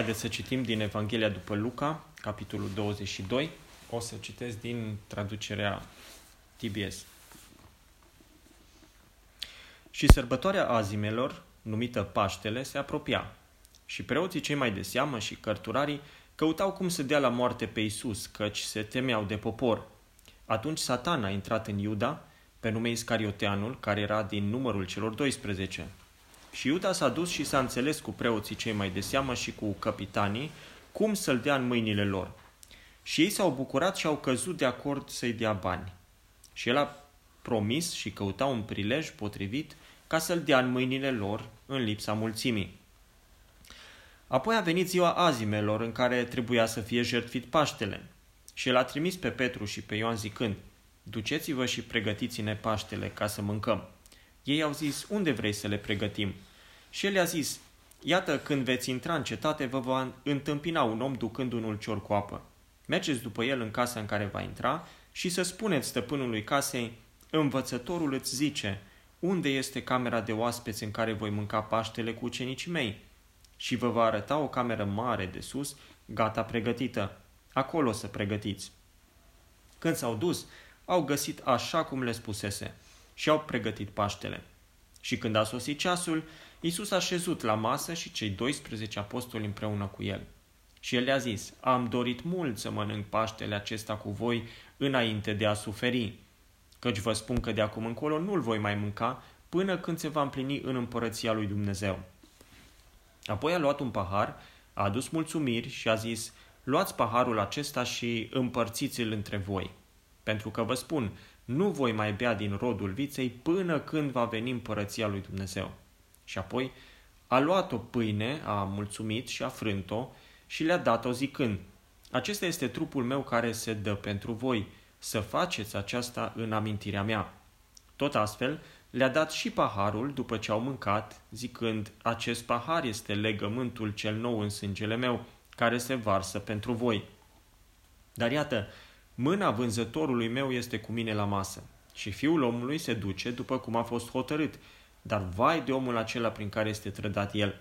Haideți să citim din Evanghelia după Luca, capitolul 22. O să citesc din traducerea TBS. Și sărbătoarea azimelor, numită Paștele, se apropia. Și preoții cei mai de seamă și cărturarii căutau cum să dea la moarte pe Isus, căci se temeau de popor. Atunci Satan a intrat în Iuda, pe nume Iscarioteanul, care era din numărul celor 12. Și Iuda s-a dus și s-a înțeles cu preoții cei mai de seamă și cu capitanii cum să-l dea în mâinile lor. Și ei s-au bucurat și au căzut de acord să-i dea bani. Și el a promis și căuta un prilej potrivit ca să-l dea în mâinile lor în lipsa mulțimii. Apoi a venit ziua azimelor în care trebuia să fie jertfit Paștele și el a trimis pe Petru și pe Ioan zicând, Duceți-vă și pregătiți-ne Paștele ca să mâncăm. Ei au zis, unde vrei să le pregătim? Și el a zis, iată, când veți intra în cetate, vă va întâmpina un om ducând un ulcior cu apă. Mergeți după el în casa în care va intra și să spuneți stăpânului casei, învățătorul îți zice, unde este camera de oaspeți în care voi mânca Paștele cu ucenicii mei? Și vă va arăta o cameră mare de sus, gata pregătită. Acolo să pregătiți. Când s-au dus, au găsit așa cum le spusese și au pregătit Paștele. Și când a sosit ceasul, Iisus a șezut la masă și cei 12 apostoli împreună cu el. Și el le-a zis, am dorit mult să mănânc Paștele acesta cu voi înainte de a suferi, căci vă spun că de acum încolo nu-l voi mai mânca până când se va împlini în împărăția lui Dumnezeu. Apoi a luat un pahar, a adus mulțumiri și a zis, luați paharul acesta și împărțiți-l între voi. Pentru că vă spun, nu voi mai bea din rodul viței până când va veni împărăția lui Dumnezeu. Și apoi a luat o pâine, a mulțumit și a frânt-o și le-a dat-o zicând, acesta este trupul meu care se dă pentru voi, să faceți aceasta în amintirea mea. Tot astfel, le-a dat și paharul după ce au mâncat, zicând, acest pahar este legământul cel nou în sângele meu, care se varsă pentru voi. Dar iată, Mâna vânzătorului meu este cu mine la masă și fiul omului se duce după cum a fost hotărât, dar vai de omul acela prin care este trădat el.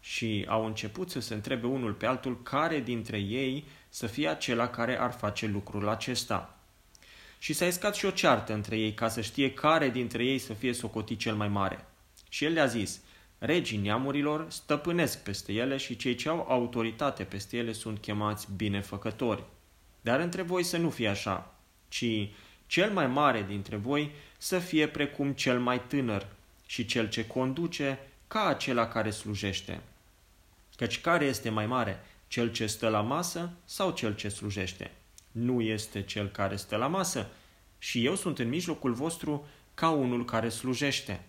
Și au început să se întrebe unul pe altul care dintre ei să fie acela care ar face lucrul acesta. Și s-a iscat și o ceartă între ei ca să știe care dintre ei să fie socotit cel mai mare. Și el le-a zis, regii neamurilor stăpânesc peste ele și cei ce au autoritate peste ele sunt chemați binefăcători. Dar între voi să nu fie așa, ci cel mai mare dintre voi să fie precum cel mai tânăr și cel ce conduce ca acela care slujește. Căci care este mai mare, cel ce stă la masă sau cel ce slujește? Nu este cel care stă la masă și eu sunt în mijlocul vostru ca unul care slujește.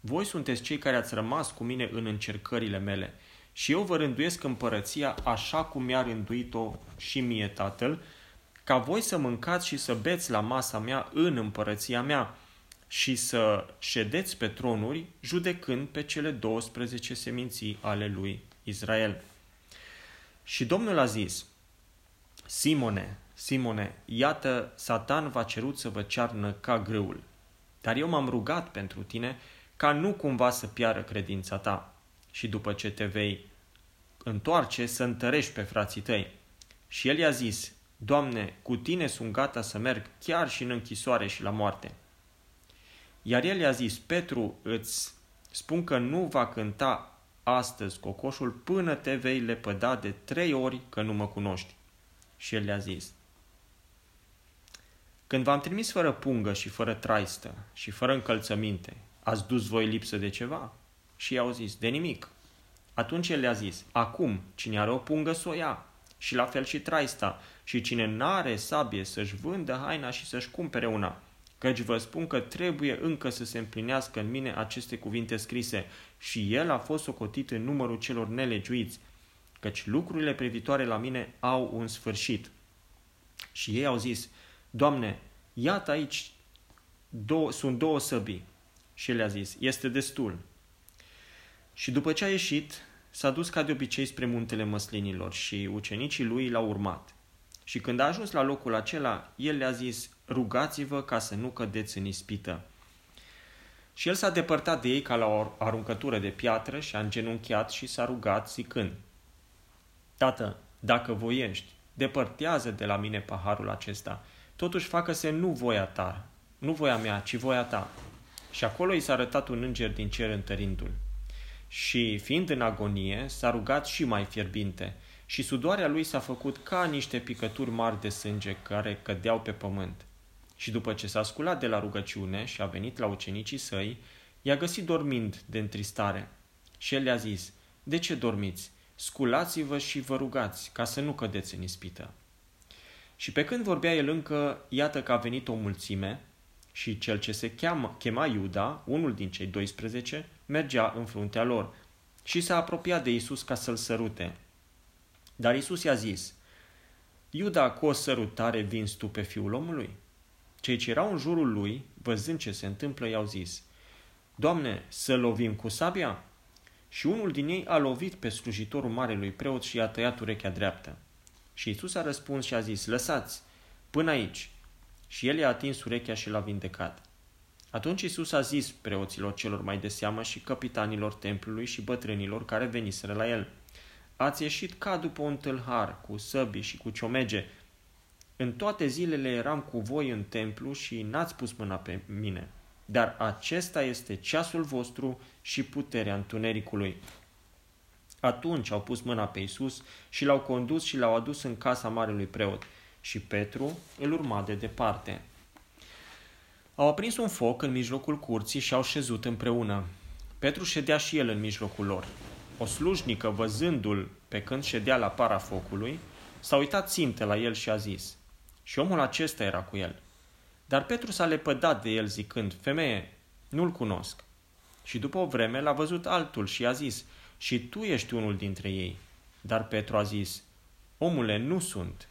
Voi sunteți cei care ați rămas cu mine în încercările mele și eu vă rânduiesc împărăția așa cum mi-a rânduit-o și mie Tatăl, ca voi să mâncați și să beți la masa mea în împărăția mea și să ședeți pe tronuri, judecând pe cele 12 seminții ale lui Israel. Și Domnul a zis, Simone, Simone, iată, Satan v-a cerut să vă cearnă ca grâul, dar eu m-am rugat pentru tine ca nu cumva să piară credința ta și după ce te vei întoarce să întărești pe frații tăi. Și el i-a zis, Doamne, cu tine sunt gata să merg chiar și în închisoare și la moarte. Iar el i-a zis, Petru, îți spun că nu va cânta astăzi cocoșul până te vei lepăda de trei ori că nu mă cunoști. Și el le-a zis, Când v-am trimis fără pungă și fără traistă și fără încălțăminte, ați dus voi lipsă de ceva? Și i-au zis, de nimic. Atunci el le-a zis, acum, cine are o pungă să o ia, și la fel și traista, și cine n-are sabie să-și vândă haina și să-și cumpere una. Căci vă spun că trebuie încă să se împlinească în mine aceste cuvinte scrise, și el a fost socotit în numărul celor nelegiuiți, căci lucrurile privitoare la mine au un sfârșit. Și ei au zis, Doamne, iată aici două, sunt două săbii. Și el a zis, este destul. Și după ce a ieșit, s-a dus ca de obicei spre muntele măslinilor și ucenicii lui l-au urmat. Și când a ajuns la locul acela, el le-a zis, rugați-vă ca să nu cădeți în ispită. Și el s-a depărtat de ei ca la o aruncătură de piatră și a îngenunchiat și s-a rugat zicând, Tată, dacă voiești, depărtează de la mine paharul acesta, totuși facă-se nu voia ta, nu voia mea, ci voia ta. Și acolo i s-a arătat un înger din cer întărindu-l. Și, fiind în agonie, s-a rugat și mai fierbinte, și sudoarea lui s-a făcut ca niște picături mari de sânge care cădeau pe pământ. Și după ce s-a sculat de la rugăciune și a venit la ucenicii săi, i-a găsit dormind de întristare. Și el le-a zis, De ce dormiți? Sculați-vă și vă rugați, ca să nu cădeți în ispită. Și pe când vorbea el încă, iată că a venit o mulțime și cel ce se cheamă, chema Iuda, unul din cei 12, mergea în fruntea lor și s-a apropiat de Isus ca să-l sărute. Dar Isus i-a zis, Iuda, cu o sărutare vinzi tu pe fiul omului? Cei ce erau în jurul lui, văzând ce se întâmplă, i-au zis, Doamne, să lovim cu sabia? Și unul din ei a lovit pe slujitorul marelui preot și i-a tăiat urechea dreaptă. Și Isus a răspuns și a zis, lăsați, până aici. Și el i-a atins urechea și l-a vindecat. Atunci Isus a zis preoților celor mai de seamă și capitanilor templului și bătrânilor care veniseră la el, Ați ieșit ca după un tâlhar, cu săbi și cu ciomege. În toate zilele eram cu voi în templu și n-ați pus mâna pe mine. Dar acesta este ceasul vostru și puterea întunericului. Atunci au pus mâna pe Isus și l-au condus și l-au adus în casa marelui preot. Și Petru îl urma de departe. Au aprins un foc în mijlocul curții și au șezut împreună. Petru ședea și el în mijlocul lor. O slujnică, văzându-l pe când ședea la para focului, s-a uitat ținte la el și a zis, și omul acesta era cu el. Dar Petru s-a lepădat de el zicând, femeie, nu-l cunosc. Și după o vreme l-a văzut altul și a zis, și tu ești unul dintre ei. Dar Petru a zis, omule, nu sunt.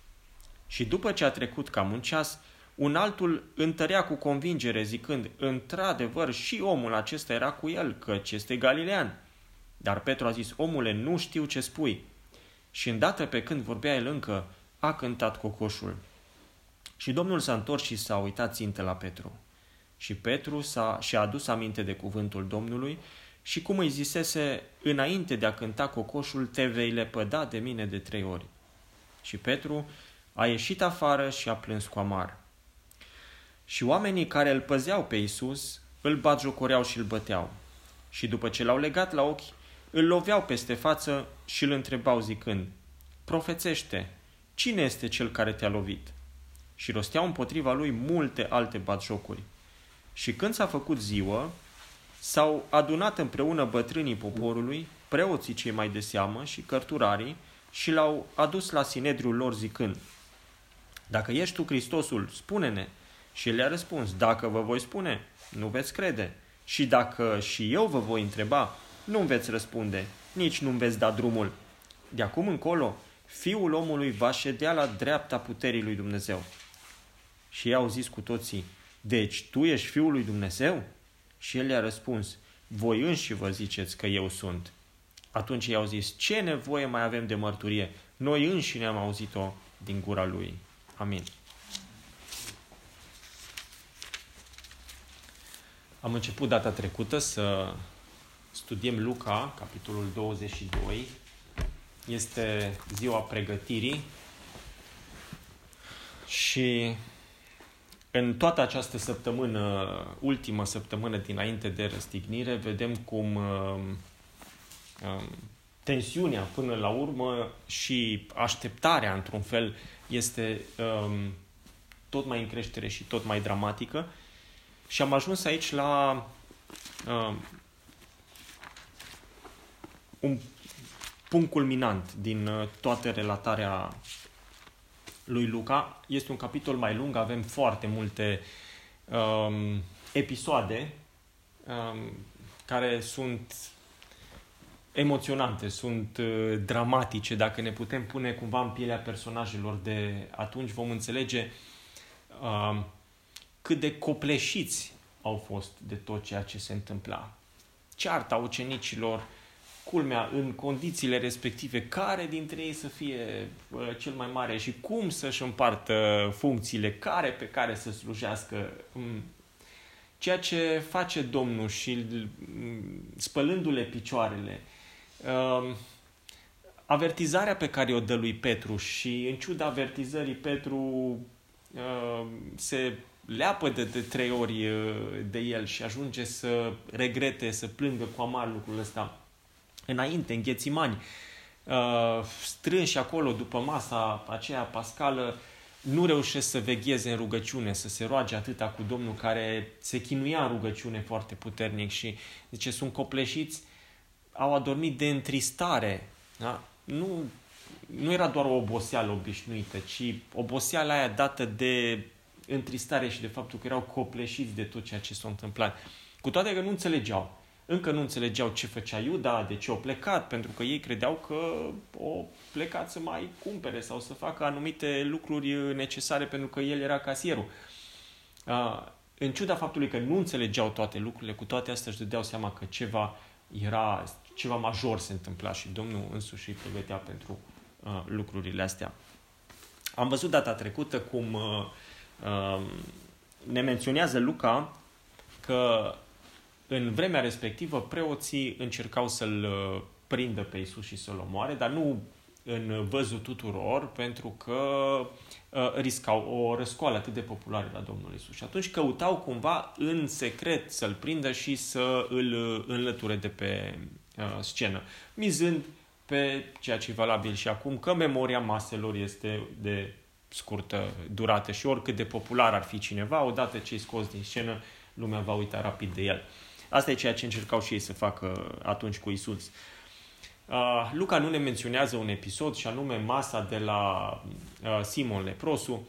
Și după ce a trecut cam un ceas, un altul întărea cu convingere zicând, într-adevăr și omul acesta era cu el, căci este galilean. Dar Petru a zis, omule, nu știu ce spui. Și îndată pe când vorbea el încă, a cântat cocoșul. Și Domnul s-a întors și s-a uitat țintă la Petru. Și Petru s-a, și-a adus aminte de cuvântul Domnului și cum îi zisese, înainte de a cânta cocoșul, te vei lepăda de mine de trei ori. Și Petru a ieșit afară și a plâns cu amar. Și oamenii care îl păzeau pe Isus îl batjocoreau și îl băteau. Și după ce l-au legat la ochi, îl loveau peste față și îl întrebau zicând, Profețește, cine este cel care te-a lovit? Și rosteau împotriva lui multe alte batjocuri. Și când s-a făcut ziua, s-au adunat împreună bătrânii poporului, preoții cei mai de seamă și cărturarii, și l-au adus la sinedriul lor zicând, Dacă ești tu Hristosul, spune-ne. Și el le-a răspuns, Dacă vă voi spune, nu veți crede. Și dacă și eu vă voi întreba, nu-mi veți răspunde, nici nu-mi veți da drumul. De acum încolo, fiul omului va ședea la dreapta puterii lui Dumnezeu. Și ei au zis cu toții, deci tu ești fiul lui Dumnezeu? Și el le-a răspuns, voi înși vă ziceți că eu sunt. Atunci i-au zis, ce nevoie mai avem de mărturie? Noi înșine am auzit-o din gura lui. Amin. Am început data trecută să studiem Luca, capitolul 22. Este ziua pregătirii și în toată această săptămână, ultimă săptămână dinainte de răstignire, vedem cum uh, uh, tensiunea până la urmă și așteptarea, într-un fel, este uh, tot mai în creștere și tot mai dramatică. Și am ajuns aici la uh, un punct culminant din uh, toată relatarea lui Luca. Este un capitol mai lung, avem foarte multe um, episoade um, care sunt emoționante, sunt uh, dramatice. Dacă ne putem pune cumva în pielea personajelor de atunci, vom înțelege uh, cât de copleșiți au fost de tot ceea ce se întâmpla. Cearta ucenicilor, culmea, în condițiile respective, care dintre ei să fie uh, cel mai mare și cum să-și împartă funcțiile, care pe care să slujească. Um, ceea ce face Domnul și um, spălându-le picioarele, uh, avertizarea pe care o dă lui Petru și în ciuda avertizării Petru uh, se leapă de, de trei ori uh, de el și ajunge să regrete, să plângă cu amar lucrul ăsta. Înainte, în Ghețimani, uh, strânși acolo după masa aceea pascală, nu reușesc să vegheze în rugăciune, să se roage atâta cu Domnul care se chinuia în rugăciune foarte puternic și zice, sunt copleșiți, au adormit de întristare. Da? Nu, nu era doar o oboseală obișnuită, ci oboseala aia dată de întristare și de faptul că erau copleșiți de tot ceea ce s-a întâmplat. Cu toate că nu înțelegeau. Încă nu înțelegeau ce făcea Iuda, de ce o plecat, pentru că ei credeau că o plecat să mai cumpere sau să facă anumite lucruri necesare pentru că el era casierul. În ciuda faptului că nu înțelegeau toate lucrurile, cu toate astea își dădeau seama că ceva era, ceva major se întâmpla și Domnul însuși îi pregătea pentru uh, lucrurile astea. Am văzut data trecută cum uh, uh, ne menționează Luca că în vremea respectivă preoții încercau să-l uh, prindă pe Isus și să-l omoare, dar nu în văzul tuturor, pentru că uh, riscau o răscoală atât de populară la Domnul Isus. Și atunci căutau cumva în secret să-l prindă și să îl uh, înlăture de pe uh, scenă, mizând pe ceea ce e valabil și acum, că memoria maselor este de scurtă durată și oricât de popular ar fi cineva, odată ce e scos din scenă, lumea va uita rapid de el. Asta e ceea ce încercau și ei să facă atunci cu Isus. Uh, Luca nu ne menționează un episod și anume masa de la uh, Simon Leprosu,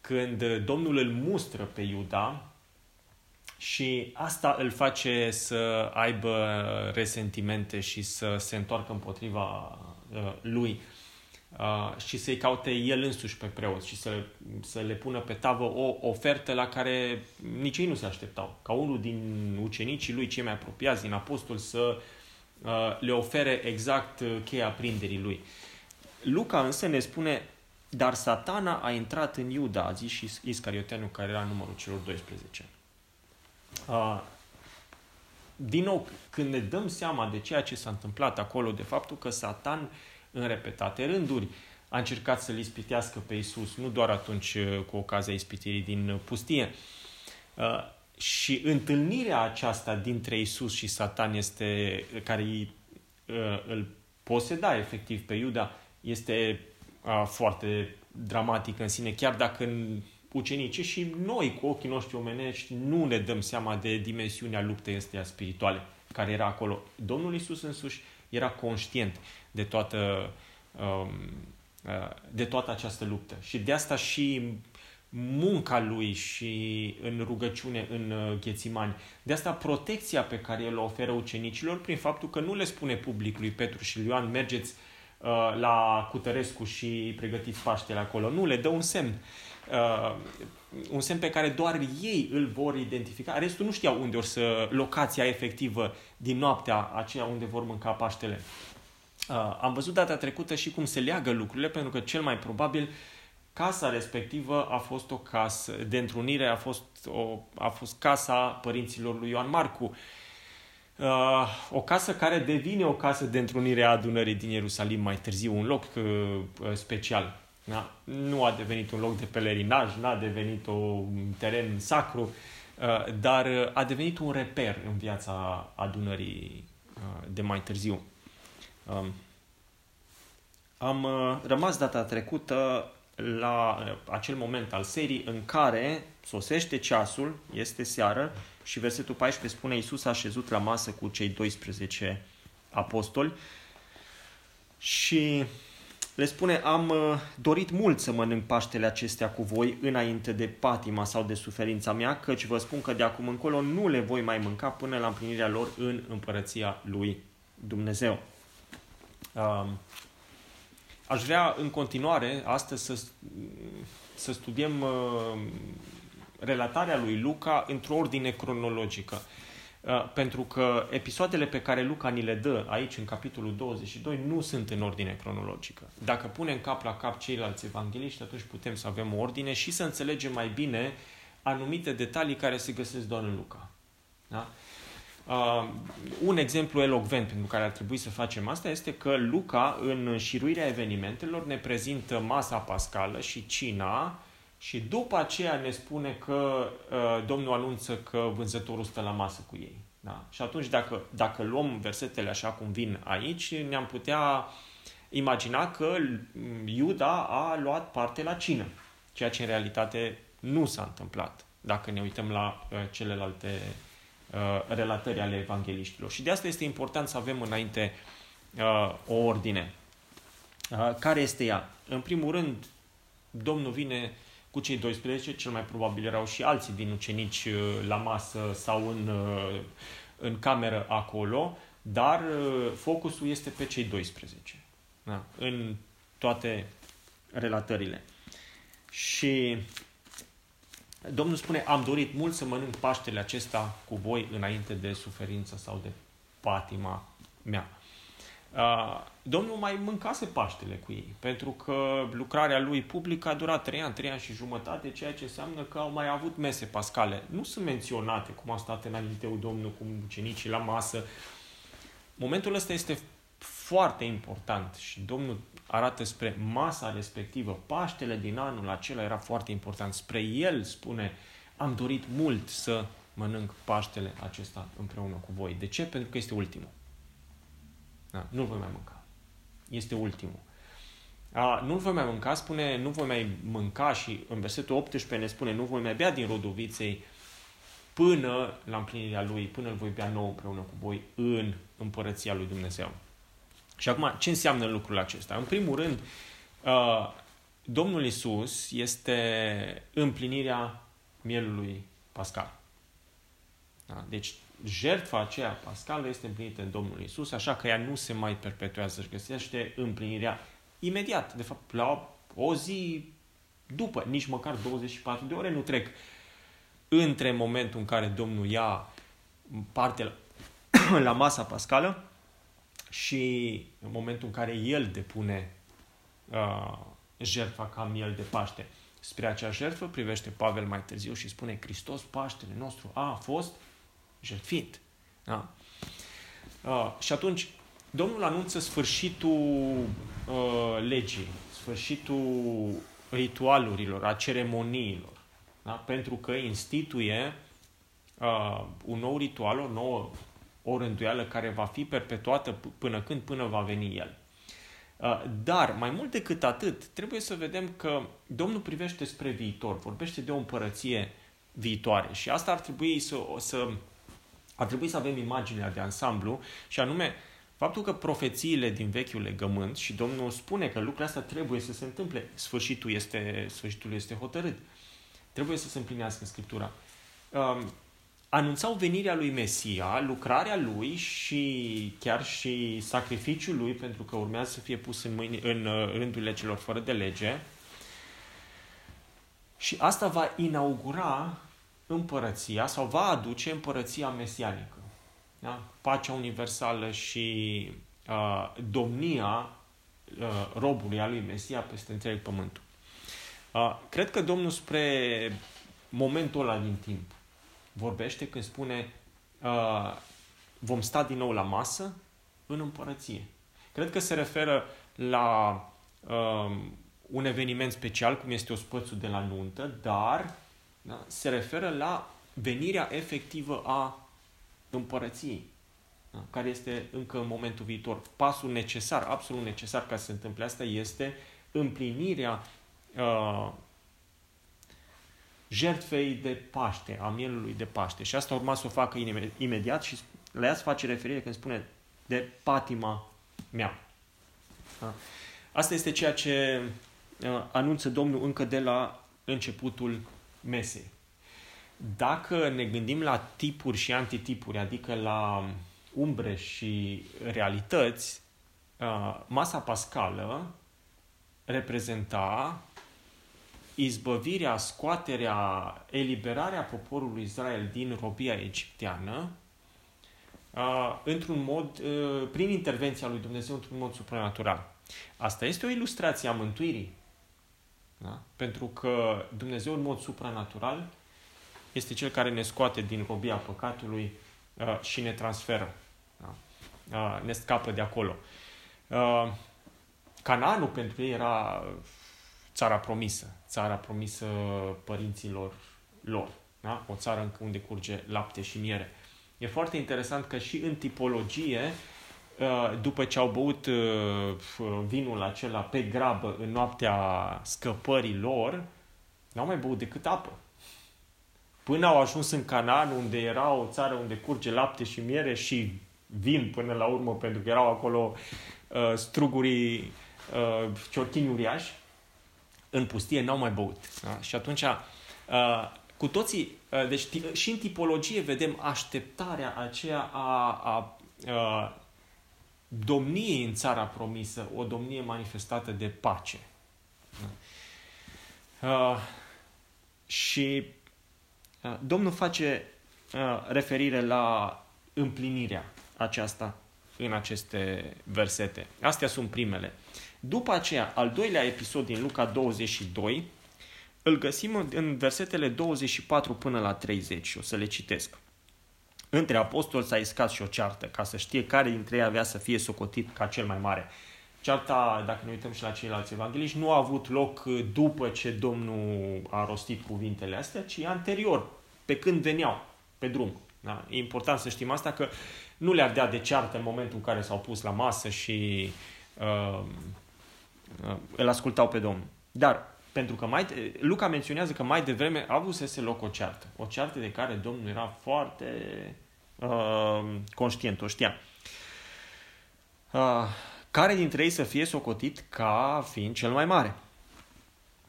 când Domnul îl mustră pe Iuda și asta îl face să aibă resentimente și să se întoarcă împotriva uh, lui uh, și să-i caute el însuși pe preot și să, să le pună pe tavă o ofertă la care nici ei nu se așteptau. Ca unul din ucenicii lui cei mai apropiați, din apostol, să uh, le ofere exact uh, cheia prinderii lui. Luca însă ne spune, dar satana a intrat în Iuda, a zis și Iscarioteanu, care era numărul celor 12. Uh, din nou, când ne dăm seama de ceea ce s-a întâmplat acolo, de faptul că Satan uh, în repetate rânduri a încercat să-l ispitească pe Isus, nu doar atunci uh, cu ocazia ispitirii din pustie. Uh, și întâlnirea aceasta dintre Isus și Satan este, care îi, uh, îl poseda efectiv pe Iuda, este foarte dramatică în sine, chiar dacă în ucenice și noi cu ochii noștri omenești nu ne dăm seama de dimensiunea luptei astea spirituale care era acolo. Domnul Isus însuși era conștient de toată, um, uh, de toată această luptă. Și de asta și munca lui și în rugăciune în uh, Ghețimani. De asta protecția pe care el o oferă ucenicilor prin faptul că nu le spune publicului Petru și Ioan mergeți uh, la Cutărescu și pregătiți Paștele acolo. Nu, le dă un semn. Uh, un semn pe care doar ei îl vor identifica. Restul nu știau unde or să, locația efectivă din noaptea aceea unde vor mânca Paștele. Uh, am văzut data trecută și cum se leagă lucrurile, pentru că cel mai probabil casa respectivă a fost o casă de întrunire, a fost, o, a fost casa părinților lui Ioan Marcu. Uh, o casă care devine o casă de întrunire a adunării din Ierusalim mai târziu, un loc uh, special. Da? Nu a devenit un loc de pelerinaj, n-a devenit un teren sacru, uh, dar a devenit un reper în viața adunării uh, de mai târziu. Um, am uh, rămas data trecută la acel moment al serii în care sosește ceasul, este seară și versetul 14 spune Iisus a șezut la masă cu cei 12 apostoli și le spune, am uh, dorit mult să mănânc Paștele acestea cu voi înainte de patima sau de suferința mea, căci vă spun că de acum încolo nu le voi mai mânca până la împlinirea lor în împărăția lui Dumnezeu. Um, aș vrea în continuare astăzi să, să studiem uh, relatarea lui Luca într-o ordine cronologică. Uh, pentru că episoadele pe care Luca ni le dă aici în capitolul 22 nu sunt în ordine cronologică. Dacă punem cap la cap ceilalți evangeliști, atunci putem să avem o ordine și să înțelegem mai bine anumite detalii care se găsesc doar în Luca. Da? Uh, un exemplu elocvent pentru care ar trebui să facem asta este că Luca, în șiruirea evenimentelor, ne prezintă masa pascală și cina și după aceea ne spune că uh, Domnul anunță că vânzătorul stă la masă cu ei. Da? Și atunci, dacă, dacă luăm versetele așa cum vin aici, ne-am putea imagina că Iuda a luat parte la cină, ceea ce în realitate nu s-a întâmplat, dacă ne uităm la uh, celelalte uh, relatări ale evangeliștilor. Și de asta este important să avem înainte uh, o ordine. Uh, care este ea? În primul rând, Domnul vine cu cei 12, cel mai probabil erau și alții din ucenici uh, la masă sau în, uh, în cameră acolo, dar uh, focusul este pe cei 12. Da? În toate relatările. Și Domnul spune, am dorit mult să mănânc Paștele acesta cu voi înainte de suferință sau de patima mea. Domnul mai mâncase Paștele cu ei, pentru că lucrarea lui publică a durat trei ani, trei ani și jumătate, ceea ce înseamnă că au mai avut mese pascale. Nu sunt menționate cum au stat înaintea Domnul cu ucenicii la masă. Momentul ăsta este foarte important și Domnul arată spre masa respectivă. Paștele din anul acela era foarte important. Spre el spune, am dorit mult să mănânc Paștele acesta împreună cu voi. De ce? Pentru că este ultimul. Da, nu-l voi mai mânca. Este ultimul. A, nu-l voi mai mânca, spune, nu voi mai mânca și în versetul 18 ne spune, nu voi mai bea din rodul viței până la împlinirea lui, până îl voi bea nou împreună cu voi în împărăția lui Dumnezeu. Și acum, ce înseamnă lucrul acesta? În primul rând, uh, Domnul Isus este împlinirea mielului pascal. Da? Deci, jertfa aceea pascală este împlinită în Domnul Isus, așa că ea nu se mai perpetuează, și găsește împlinirea imediat. De fapt, la o zi după, nici măcar 24 de ore nu trec între momentul în care Domnul ia parte la, la masa pascală și în momentul în care el depune uh, jertfa ca miel de Paște. Spre acea jertfă privește Pavel mai târziu și spune Hristos, Paștele nostru, a, a fost jertfit. Da? Uh, și atunci Domnul anunță sfârșitul uh, legii, sfârșitul ritualurilor, a ceremoniilor. Da? Pentru că instituie uh, un nou ritual, o nouă o rânduială care va fi perpetuată până când, până va veni El. Uh, dar, mai mult decât atât, trebuie să vedem că Domnul privește spre viitor, vorbește de o împărăție viitoare și asta ar trebui să, să, ar trebui să avem imaginea de ansamblu și anume faptul că profețiile din vechiul legământ și Domnul spune că lucrurile astea trebuie să se întâmple, sfârșitul este, sfârșitul este hotărât, trebuie să se împlinească în Scriptura. Um, anunțau venirea lui Mesia, lucrarea lui și chiar și sacrificiul lui, pentru că urmează să fie pus în, mâini, în uh, rândurile celor fără de lege. Și asta va inaugura împărăția sau va aduce împărăția mesianică. Da? Pacea universală și uh, domnia uh, robului al lui Mesia peste întreg pământul. Uh, cred că Domnul spre momentul ăla din timp vorbește când spune uh, vom sta din nou la masă în împărăție. Cred că se referă la uh, un eveniment special, cum este ospățul de la nuntă, dar da, se referă la venirea efectivă a împărăției, da, care este încă în momentul viitor. Pasul necesar, absolut necesar ca să se întâmple asta, este împlinirea uh, jertfei de Paște, a mielului de Paște. Și asta urma să o facă imediat și la ea se face referire când spune de patima mea. Da? Asta este ceea ce uh, anunță Domnul încă de la începutul mesei. Dacă ne gândim la tipuri și antitipuri, adică la umbre și realități, uh, masa pascală reprezenta izbăvirea, scoaterea, eliberarea poporului Israel din robia egipteană uh, într-un mod, uh, prin intervenția lui Dumnezeu într-un mod supranatural. Asta este o ilustrație a mântuirii. Da? Pentru că Dumnezeu în mod supranatural este Cel care ne scoate din robia păcatului uh, și ne transferă. Da? Uh, ne scapă de acolo. Uh, Canaanul pentru ei era țara promisă, țara promisă părinților lor. Da? O țară unde curge lapte și miere. E foarte interesant că și în tipologie, uh, după ce au băut uh, vinul acela pe grabă în noaptea scăpării lor, n-au mai băut decât apă. Până au ajuns în Canaan, unde era o țară unde curge lapte și miere și vin până la urmă, pentru că erau acolo uh, strugurii uh, ciorchini uriași, în pustie n-au mai băut. Da? Și atunci, uh, cu toții, uh, deci și în tipologie vedem așteptarea aceea a, a, a domniei în țara promisă, o domnie manifestată de pace. Da? Uh, și uh, Domnul face uh, referire la împlinirea aceasta în aceste versete. Astea sunt primele. După aceea, al doilea episod din Luca 22, îl găsim în versetele 24 până la 30 o să le citesc. Între apostoli s-a iscat și o ceartă, ca să știe care dintre ei avea să fie socotit ca cel mai mare. Cearta, dacă ne uităm și la ceilalți evangeliști, nu a avut loc după ce Domnul a rostit cuvintele astea, ci anterior, pe când veneau pe drum. Da? E important să știm asta, că nu le-ar dea de ceartă în momentul în care s-au pus la masă și uh, uh, îl ascultau pe Domnul. Dar, pentru că mai, Luca menționează că mai devreme a avut să se loc o ceartă. O ceartă de care Domnul era foarte uh, conștient, o știa. Uh, care dintre ei să fie socotit ca fiind cel mai mare?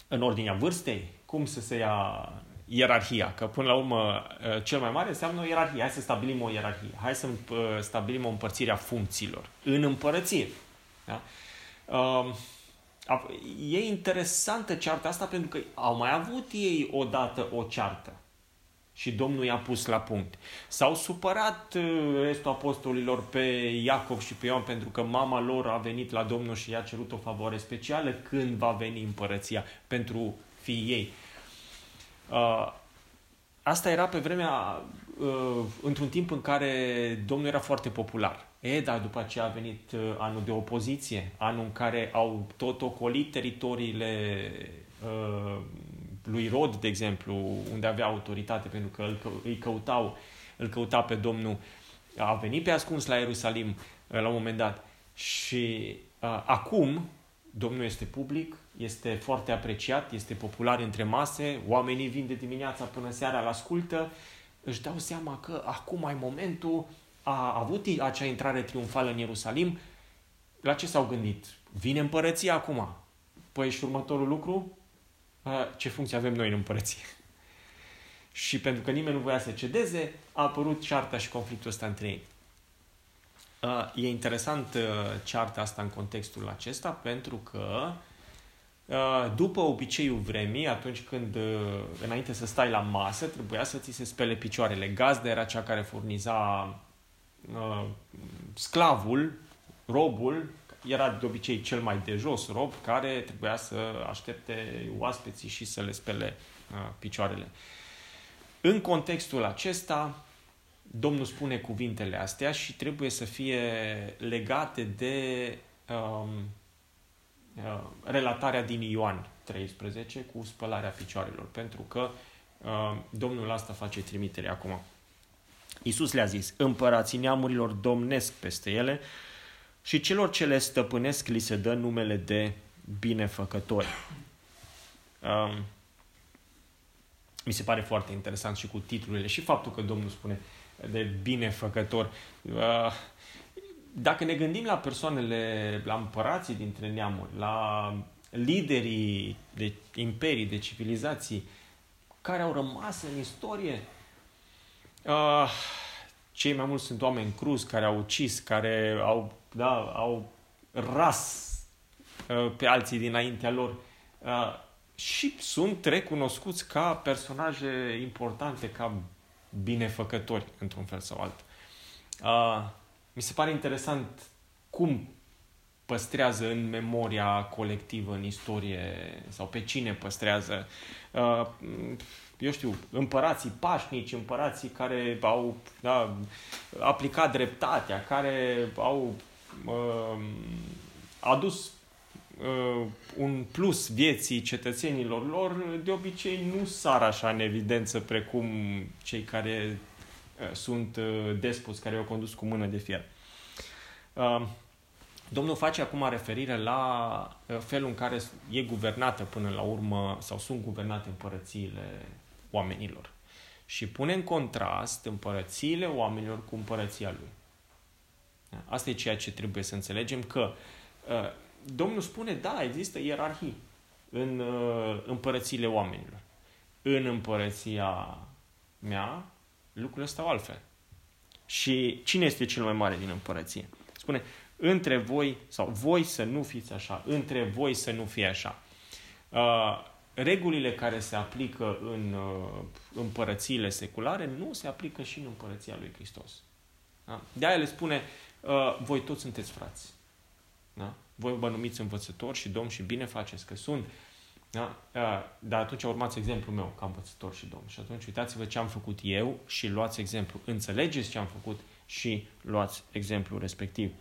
În ordinea vârstei? Cum să se ia ierarhia, că până la urmă uh, cel mai mare înseamnă o ierarhie. Hai să stabilim o ierarhie. Hai să uh, stabilim o împărțire a funcțiilor în împărăție. Da? Uh, e interesantă cearta asta pentru că au mai avut ei odată o ceartă și Domnul i-a pus la punct. S-au supărat restul apostolilor pe Iacov și pe Ioan pentru că mama lor a venit la Domnul și i-a cerut o favoare specială când va veni împărăția pentru fiii ei. Uh, asta era pe vremea, uh, într-un timp în care Domnul era foarte popular. E, dar după aceea a venit uh, anul de opoziție, anul în care au tot ocolit teritoriile uh, lui Rod, de exemplu, unde avea autoritate, pentru că îl, îi căutau, îl căuta pe Domnul. A venit pe ascuns la Ierusalim uh, la un moment dat. Și uh, acum, Domnul este public, este foarte apreciat, este popular între mase, oamenii vin de dimineața până seara, la ascultă, își dau seama că acum ai momentul, a avut acea intrare triumfală în Ierusalim, la ce s-au gândit? Vine împărăția acum. Păi și următorul lucru? Ce funcție avem noi în împărăție? Și pentru că nimeni nu voia să cedeze, a apărut cearta și conflictul ăsta între ei. E interesant cearta asta în contextul acesta pentru că Uh, după obiceiul vremii, atunci când, uh, înainte să stai la masă, trebuia să ți se spele picioarele. Gazda era cea care furniza uh, sclavul, robul, era de obicei cel mai de jos rob, care trebuia să aștepte oaspeții și să le spele uh, picioarele. În contextul acesta, Domnul spune cuvintele astea și trebuie să fie legate de um, Uh, relatarea din Ioan 13 cu spălarea picioarelor, pentru că uh, Domnul asta face trimitere acum. Iisus le-a zis, împărații neamurilor domnesc peste ele și celor ce le stăpânesc li se dă numele de binefăcători. Um, mi se pare foarte interesant și cu titlurile și faptul că Domnul spune de binefăcător. Uh, dacă ne gândim la persoanele, la împărații dintre neamuri, la liderii de imperii, de civilizații care au rămas în istorie, uh, cei mai mulți sunt oameni cruz care au ucis, care au, da, au ras uh, pe alții dinaintea lor uh, și sunt recunoscuți ca personaje importante, ca binefăcători, într-un fel sau altul. Uh, mi se pare interesant cum păstrează în memoria colectivă, în istorie, sau pe cine păstrează. Uh, eu știu, împărații pașnici, împărații care au da, aplicat dreptatea, care au uh, adus uh, un plus vieții cetățenilor lor, de obicei nu sar așa în evidență precum cei care uh, sunt uh, despoți, care au condus cu mână de fier. Uh, Domnul face acum referire la uh, felul în care e guvernată până la urmă sau sunt guvernate împărățiile oamenilor. Și pune în contrast împărățiile oamenilor cu împărăția lui. Asta e ceea ce trebuie să înțelegem, că uh, Domnul spune, da, există ierarhii în uh, împărățiile oamenilor. În împărăția mea, lucrurile stau altfel. Și cine este cel mai mare din împărăție? Spune, între voi, sau voi să nu fiți așa, între voi să nu fie așa. Uh, regulile care se aplică în uh, împărățiile seculare nu se aplică și în împărăția lui Hristos. Da? De aia le spune, uh, voi toți sunteți frați. Da? Voi vă numiți învățător și domn și bine faceți că sunt. Da? Uh, dar atunci urmați exemplul meu ca învățător și domn. Și atunci uitați-vă ce am făcut eu și luați exemplu. Înțelegeți ce am făcut și luați exemplu respectiv.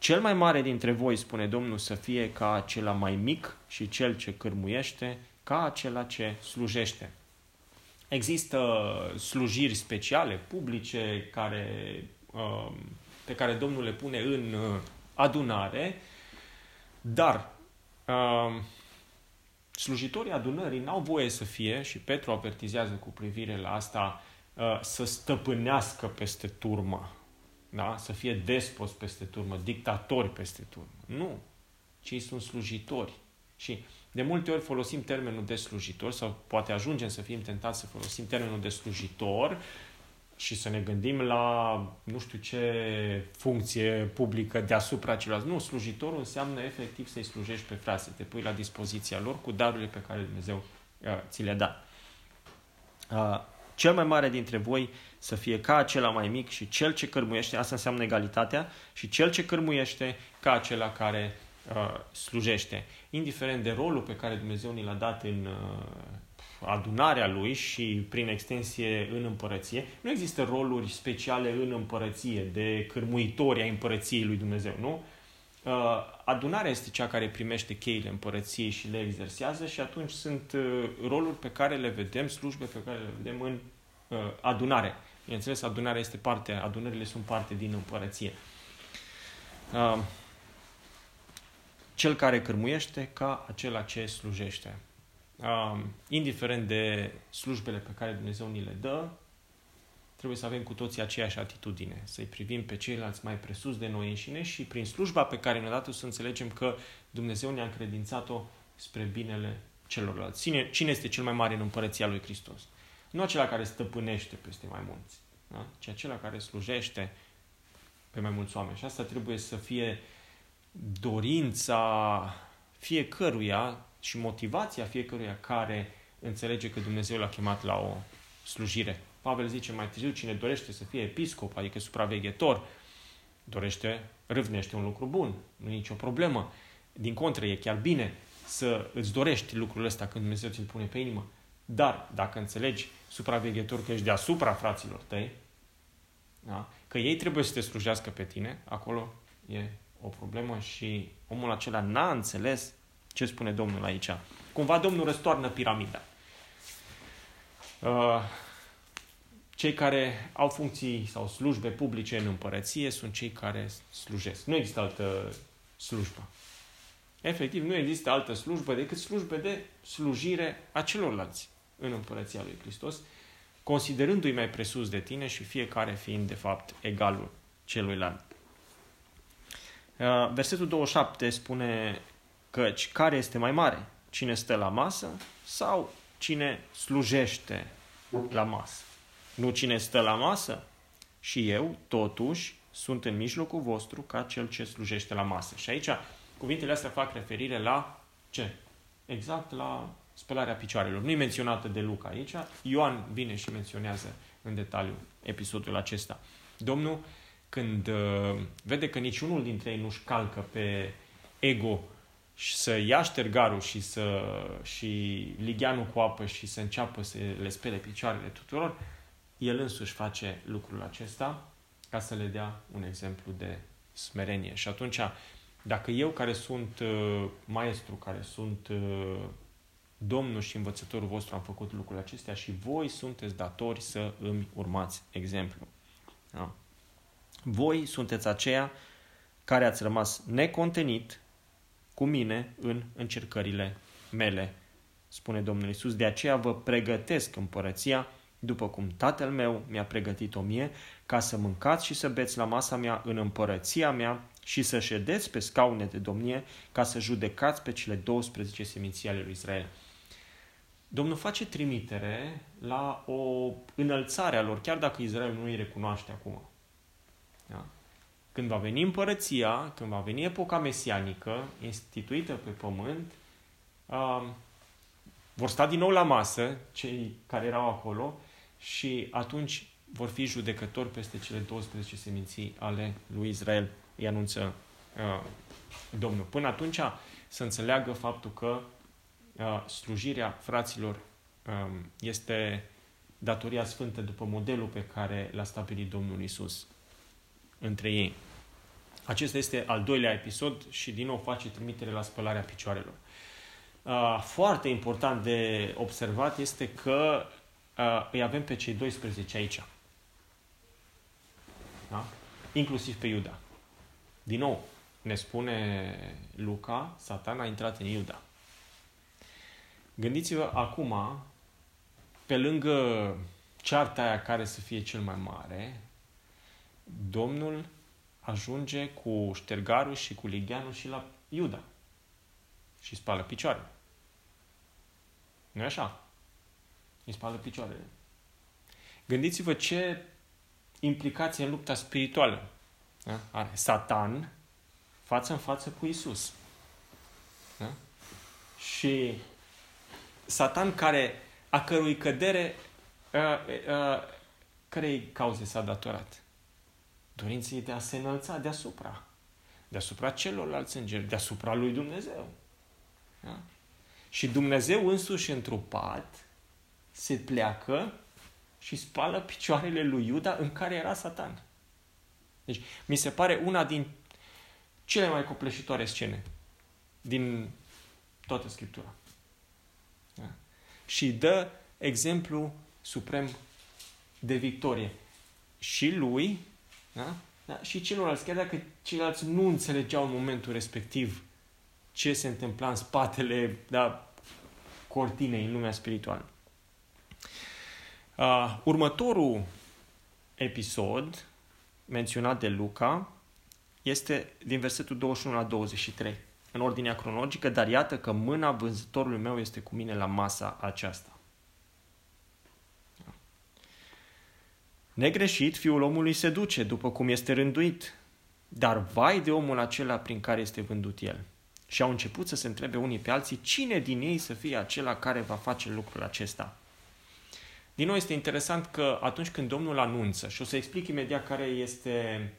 Cel mai mare dintre voi, spune Domnul, să fie ca acela mai mic și cel ce cârmuiește, ca acela ce slujește. Există slujiri speciale, publice, care, um, pe care Domnul le pune în uh, adunare, dar um, slujitorii adunării n-au voie să fie, și Petru avertizează cu privire la asta, uh, să stăpânească peste turma da? să fie despoți peste turmă, dictatori peste turmă. Nu. Cei sunt slujitori. Și de multe ori folosim termenul de slujitor sau poate ajungem să fim tentați să folosim termenul de slujitor și să ne gândim la nu știu ce funcție publică deasupra celorlalți. Nu, slujitorul înseamnă efectiv să-i slujești pe frate, să te pui la dispoziția lor cu darurile pe care Dumnezeu uh, ți le da. Uh, cel mai mare dintre voi să fie ca acela mai mic și cel ce cărmuiește, asta înseamnă egalitatea, și cel ce cărmuiește ca acela care uh, slujește. Indiferent de rolul pe care Dumnezeu ni l-a dat în uh, adunarea lui și prin extensie în împărăție, nu există roluri speciale în împărăție de cărmuitori ai împărăției lui Dumnezeu, nu? Uh, adunarea este cea care primește cheile împărăției și le exersează și atunci sunt uh, roluri pe care le vedem, slujbe pe care le vedem în uh, adunare. Bineînțeles, adunarea este parte, adunările sunt parte din împărăție. Cel care cârmuiește ca acela ce slujește. Indiferent de slujbele pe care Dumnezeu ni le dă, trebuie să avem cu toții aceeași atitudine, să-i privim pe ceilalți mai presus de noi înșine și prin slujba pe care ne-a dat-o să înțelegem că Dumnezeu ne-a încredințat-o spre binele celorlalți. Cine, cine este cel mai mare în împărăția lui Hristos? Nu acela care stăpânește peste mai mulți, da? ci acela care slujește pe mai mulți oameni. Și asta trebuie să fie dorința fiecăruia și motivația fiecăruia care înțelege că Dumnezeu l-a chemat la o slujire. Pavel zice mai târziu, cine dorește să fie episcop, adică supraveghetor, dorește, râvnește un lucru bun, nu e nicio problemă. Din contră, e chiar bine să îți dorești lucrul ăsta când Dumnezeu ți-l pune pe inimă. Dar, dacă înțelegi supraveghetor că ești deasupra fraților tăi, da? că ei trebuie să te slujească pe tine, acolo e o problemă și omul acela n-a înțeles ce spune Domnul aici. Cumva Domnul răstoarnă piramida. Uh, cei care au funcții sau slujbe publice în împărăție sunt cei care slujesc. Nu există altă slujbă. Efectiv, nu există altă slujbă decât slujbe de slujire a celorlalți în împărăția lui Hristos, considerându-i mai presus de tine și fiecare fiind, de fapt, egalul celuilalt. Uh, versetul 27 spune căci care este mai mare? Cine stă la masă sau cine slujește la masă? Nu cine stă la masă? Și eu, totuși, sunt în mijlocul vostru ca cel ce slujește la masă. Și aici cuvintele astea fac referire la ce? Exact la spălarea picioarelor. Nu e menționată de Luca aici. Ioan vine și menționează în detaliu episodul acesta. Domnul când uh, vede că niciunul dintre ei nu-și calcă pe ego și să ia ștergarul și, să, și ligheanul cu apă și să înceapă să le spele picioarele tuturor, el însuși face lucrul acesta ca să le dea un exemplu de smerenie. Și atunci, dacă eu care sunt uh, maestru, care sunt uh, Domnul și învățătorul vostru am făcut lucrurile acestea și voi sunteți datori să îmi urmați exemplu. Da? Voi sunteți aceia care ați rămas necontenit cu mine în încercările mele, spune Domnul Isus. De aceea vă pregătesc împărăția după cum tatăl meu mi-a pregătit-o mie, ca să mâncați și să beți la masa mea în împărăția mea și să ședeți pe scaune de domnie, ca să judecați pe cele 12 seminții ale lui Israel. Domnul face trimitere la o înălțare a lor, chiar dacă Israel nu îi recunoaște acum. Da? Când va veni împărăția, când va veni epoca mesianică, instituită pe pământ, uh, vor sta din nou la masă cei care erau acolo și atunci vor fi judecători peste cele 12 seminții ale lui Israel, îi anunță uh, Domnul. Până atunci să înțeleagă faptul că uh, slujirea fraților um, este datoria sfântă după modelul pe care l-a stabilit Domnul Isus între ei. Acesta este al doilea episod și din nou face trimitere la spălarea picioarelor. Uh, foarte important de observat este că uh, îi avem pe cei 12 aici. Da? Inclusiv pe Iuda. Din nou, ne spune Luca, Satan a intrat în Iuda. Gândiți-vă acum, pe lângă cearta aia care să fie cel mai mare, Domnul ajunge cu ștergarul și cu ligheanul și la Iuda și spală picioarele. nu așa? Îi spală picioarele. Gândiți-vă ce implicație în lupta spirituală da? are Satan față în față cu Isus. Da? Și Satan care, a cărui cădere, uh, uh, cărei cauze s-a datorat? Dorinței de a se înălța deasupra. Deasupra celorlalți îngeri, deasupra lui Dumnezeu. Da? Și Dumnezeu însuși întrupat se pleacă și spală picioarele lui Iuda în care era Satan. Deci, mi se pare una din cele mai copleșitoare scene din toată Scriptura. Da? Și dă exemplu suprem de victorie. Și lui, da? Da? și celorlalți, chiar dacă ceilalți nu înțelegeau în momentul respectiv ce se întâmpla în spatele da, cortinei în lumea spirituală. Uh, următorul episod menționat de Luca este din versetul 21 la 23, în ordinea cronologică, dar iată că mâna vânzătorului meu este cu mine la masa aceasta. Negreșit, fiul omului se duce, după cum este rânduit, dar vai de omul acela prin care este vândut el. Și au început să se întrebe unii pe alții cine din ei să fie acela care va face lucrul acesta. Din nou este interesant că atunci când Domnul anunță, și o să explic imediat care este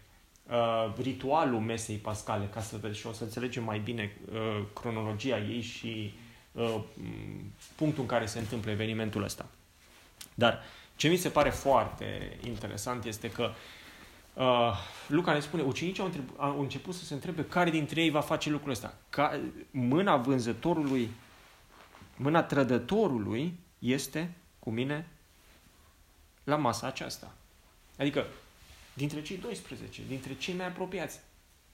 uh, ritualul mesei pascale, ca să vedeți și o să înțelegem mai bine uh, cronologia ei și uh, punctul în care se întâmplă evenimentul ăsta. Dar ce mi se pare foarte interesant este că uh, Luca ne spune, ucenicii au, întreb- au început să se întrebe care dintre ei va face lucrul ăsta. Ca, mâna vânzătorului, mâna trădătorului este cu mine la masa aceasta. Adică, dintre cei 12, dintre cei mai apropiați.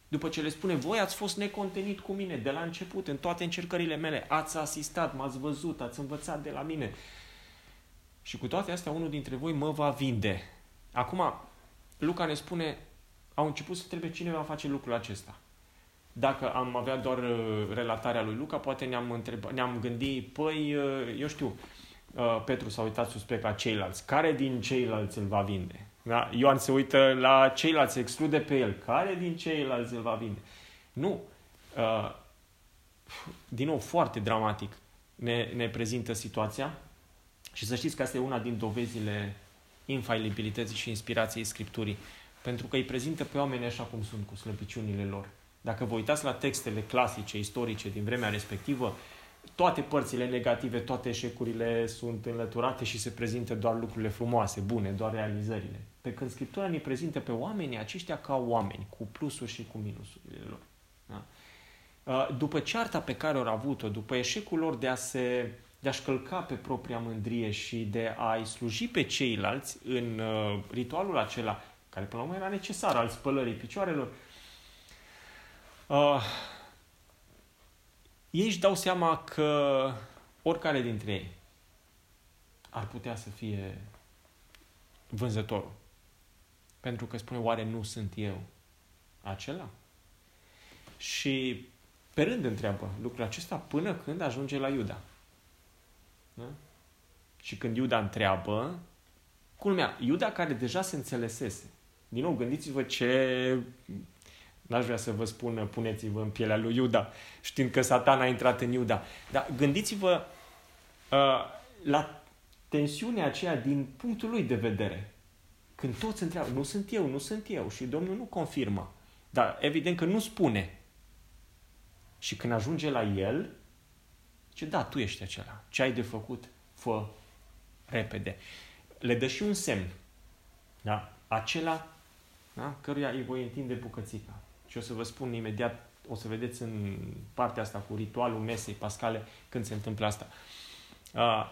După ce le spune, voi ați fost necontenit cu mine de la început, în toate încercările mele, ați asistat, m-ați văzut, ați învățat de la mine. Și cu toate astea, unul dintre voi mă va vinde. Acum, Luca ne spune, au început să trebuie cine va face lucrul acesta. Dacă am avea doar uh, relatarea lui Luca, poate ne-am, întreba, ne-am gândit, păi, uh, eu știu, uh, Petru s-a uitat suspect la ceilalți. Care din ceilalți îl va vinde? Da? Ioan se uită la ceilalți, exclude pe el. Care din ceilalți îl va vinde? Nu. Din nou, foarte dramatic ne, ne prezintă situația și să știți că asta e una din dovezile infailibilității și inspirației Scripturii pentru că îi prezintă pe oameni așa cum sunt, cu slăbiciunile lor. Dacă vă uitați la textele clasice, istorice din vremea respectivă, toate părțile negative, toate eșecurile sunt înlăturate și se prezintă doar lucrurile frumoase, bune, doar realizările. Pe când Scriptura ne prezintă pe oamenii aceștia ca oameni, cu plusuri și cu minusurile lor. Da? Uh, după cearta pe care au avut-o, după eșecul lor de a se de a-și călca pe propria mândrie și de a-i sluji pe ceilalți în uh, ritualul acela, care până la urmă era necesar, al spălării picioarelor, uh, ei își dau seama că oricare dintre ei ar putea să fie vânzătorul. Pentru că spune, oare nu sunt eu acela? Și pe rând întreabă lucrul acesta până când ajunge la Iuda. Da? Și când Iuda întreabă, culmea, Iuda care deja se înțelesese. Din nou, gândiți-vă ce... N-aș vrea să vă spun, puneți-vă în pielea lui Iuda, știind că satan a intrat în Iuda. Dar gândiți-vă uh, la tensiunea aceea din punctul lui de vedere. Când toți întreabă, nu sunt eu, nu sunt eu, și Domnul nu confirmă. Dar evident că nu spune. Și când ajunge la el, ce da, tu ești acela. Ce ai de făcut, fă repede. Le dă și un semn. Da? Acela da? căruia îi voi întinde bucățica. Și o să vă spun imediat, o să vedeți în partea asta cu ritualul mesei pascale când se întâmplă asta. Uh,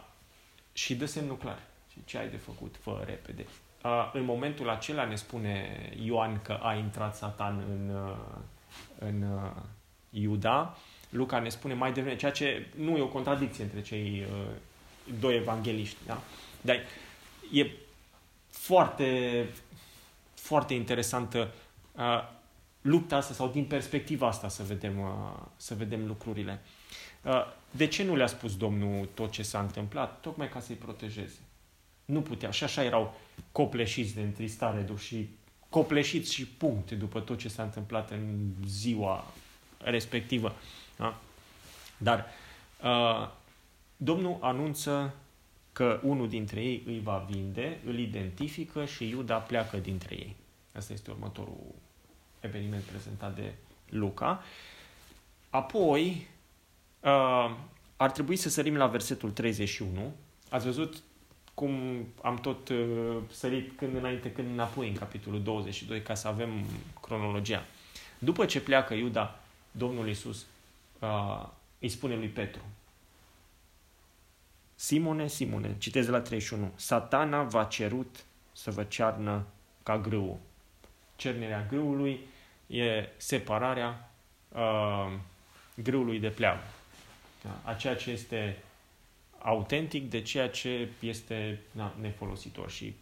și dă semnul clar. Și ce ai de făcut, fă repede. Uh, în momentul acela ne spune Ioan că a intrat Satan în, uh, în uh, Iuda. Luca ne spune mai devreme, ceea ce nu e o contradicție între cei uh, doi evangeliști. Da? Dar e foarte, foarte interesantă uh, lupta asta sau din perspectiva asta să vedem, uh, să vedem lucrurile. Uh, de ce nu le-a spus Domnul tot ce s-a întâmplat? Tocmai ca să-i protejeze. Nu putea. Și așa erau copleșiți de întristare și copleșiți și punct după tot ce s-a întâmplat în ziua respectivă. Da? Dar uh, Domnul anunță că unul dintre ei îi va vinde, îl identifică și Iuda pleacă dintre ei. Asta este următorul eveniment prezentat de Luca. Apoi, uh, ar trebui să sărim la versetul 31. Ați văzut cum am tot uh, sărit când înainte, când înapoi în capitolul 22, ca să avem cronologia. După ce pleacă Iuda, Domnul Iisus uh, îi spune lui Petru, Simone, Simone, citez la 31, satana v-a cerut să vă cearnă ca grâu. Cernerea grâului e separarea uh, grâului de pleavă. Da? A ceea ce este autentic de ceea ce este na, nefolositor. Și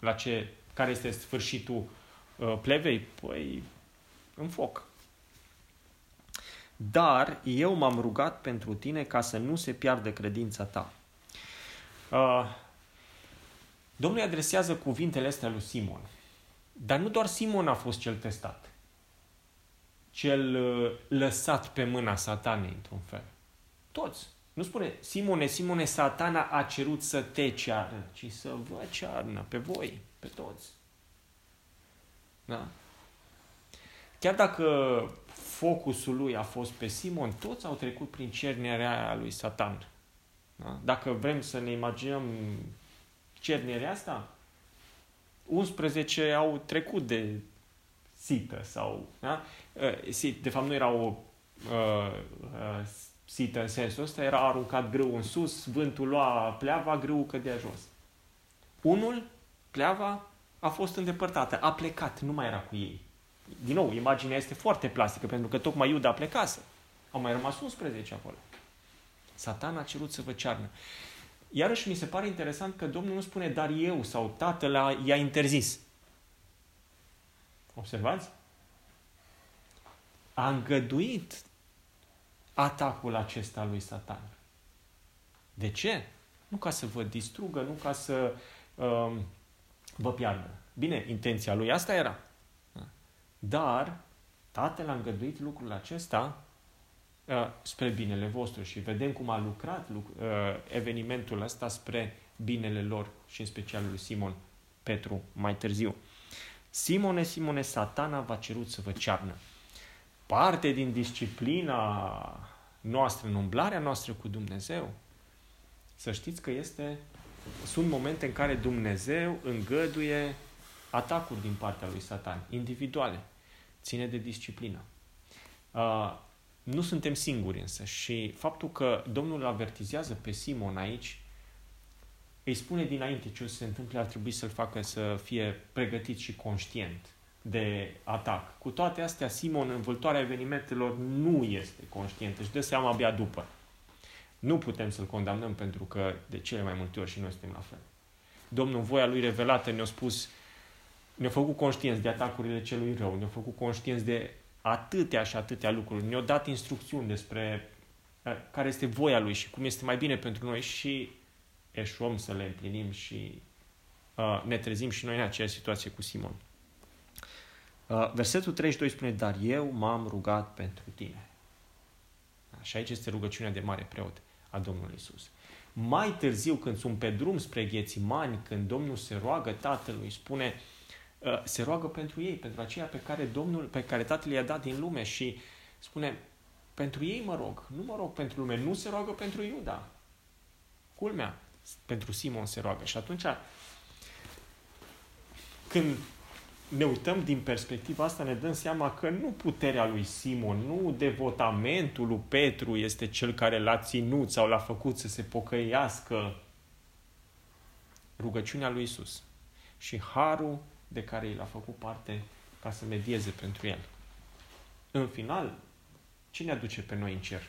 la ce, care este sfârșitul uh, plevei? Păi, în foc. Dar eu m-am rugat pentru tine ca să nu se piardă credința ta. Uh, Domnul îi adresează cuvintele astea lui Simon. Dar nu doar Simon a fost cel testat, cel uh, lăsat pe mâna satanei, într-un fel. Toți. Nu spune, Simone, Simone, satana a cerut să te ceară, ci să vă cearnă pe voi, pe toți. Da? Chiar dacă focusul lui a fost pe Simon, toți au trecut prin cernerea lui Satan. Da? Dacă vrem să ne imaginăm cernerea asta, 11 au trecut de sită sau... Da? Eh, de fapt, nu era o uh, uh, sită în sensul ăsta, era aruncat grâu în sus, vântul lua pleava, grâul cădea jos. Unul, pleava, a fost îndepărtată, a plecat, nu mai era cu ei. Din nou, imaginea este foarte plastică, pentru că tocmai Iuda plecase. Au mai rămas 11 acolo. Satan a cerut să vă cearnă. Iarăși mi se pare interesant că Domnul nu spune, dar eu sau tatăl i-a interzis. Observați? A îngăduit atacul acesta lui Satan. De ce? Nu ca să vă distrugă, nu ca să um, vă piardă. Bine, intenția lui asta era. Dar Tatăl a îngăduit lucrul acesta uh, spre binele vostru și vedem cum a lucrat uh, evenimentul ăsta spre binele lor și în special lui Simon Petru mai târziu. Simone, Simone, satana v-a cerut să vă cearnă. Parte din disciplina noastră, în umblarea noastră cu Dumnezeu, să știți că este, sunt momente în care Dumnezeu îngăduie atacuri din partea lui Satan, individuale. Ține de disciplină. Uh, nu suntem singuri însă și faptul că Domnul îl avertizează pe Simon aici, îi spune dinainte ce o să se întâmple, ar trebui să-l facă să fie pregătit și conștient de atac. Cu toate astea, Simon, în vâltoarea evenimentelor, nu este conștient, își dă seama abia după. Nu putem să-l condamnăm pentru că de cele mai multe ori și noi suntem la fel. Domnul, voia lui revelată, ne-a spus, ne-a făcut conștienți de atacurile celui rău, ne-a făcut conștienți de atâtea și atâtea lucruri, ne-a dat instrucțiuni despre uh, care este voia lui și cum este mai bine pentru noi și eșuăm să le împlinim și uh, ne trezim și noi în aceeași situație cu Simon. Uh, versetul 32 spune, dar eu m-am rugat pentru tine. Și aici este rugăciunea de mare preot a Domnului Isus. Mai târziu, când sunt pe drum spre Ghețimani, când Domnul se roagă Tatălui, spune, uh, se roagă pentru ei, pentru aceia pe care Domnul, pe care Tatăl i-a dat din lume și spune, pentru ei mă rog, nu mă rog pentru lume, nu se roagă pentru Iuda. Culmea, pentru Simon se roagă. Și atunci, când ne uităm din perspectiva asta, ne dăm seama că nu puterea lui Simon, nu devotamentul lui Petru este cel care l-a ținut sau l-a făcut să se pocăiască rugăciunea lui Isus și harul de care i l-a făcut parte ca să medieze pentru el. În final, cine aduce pe noi în cer?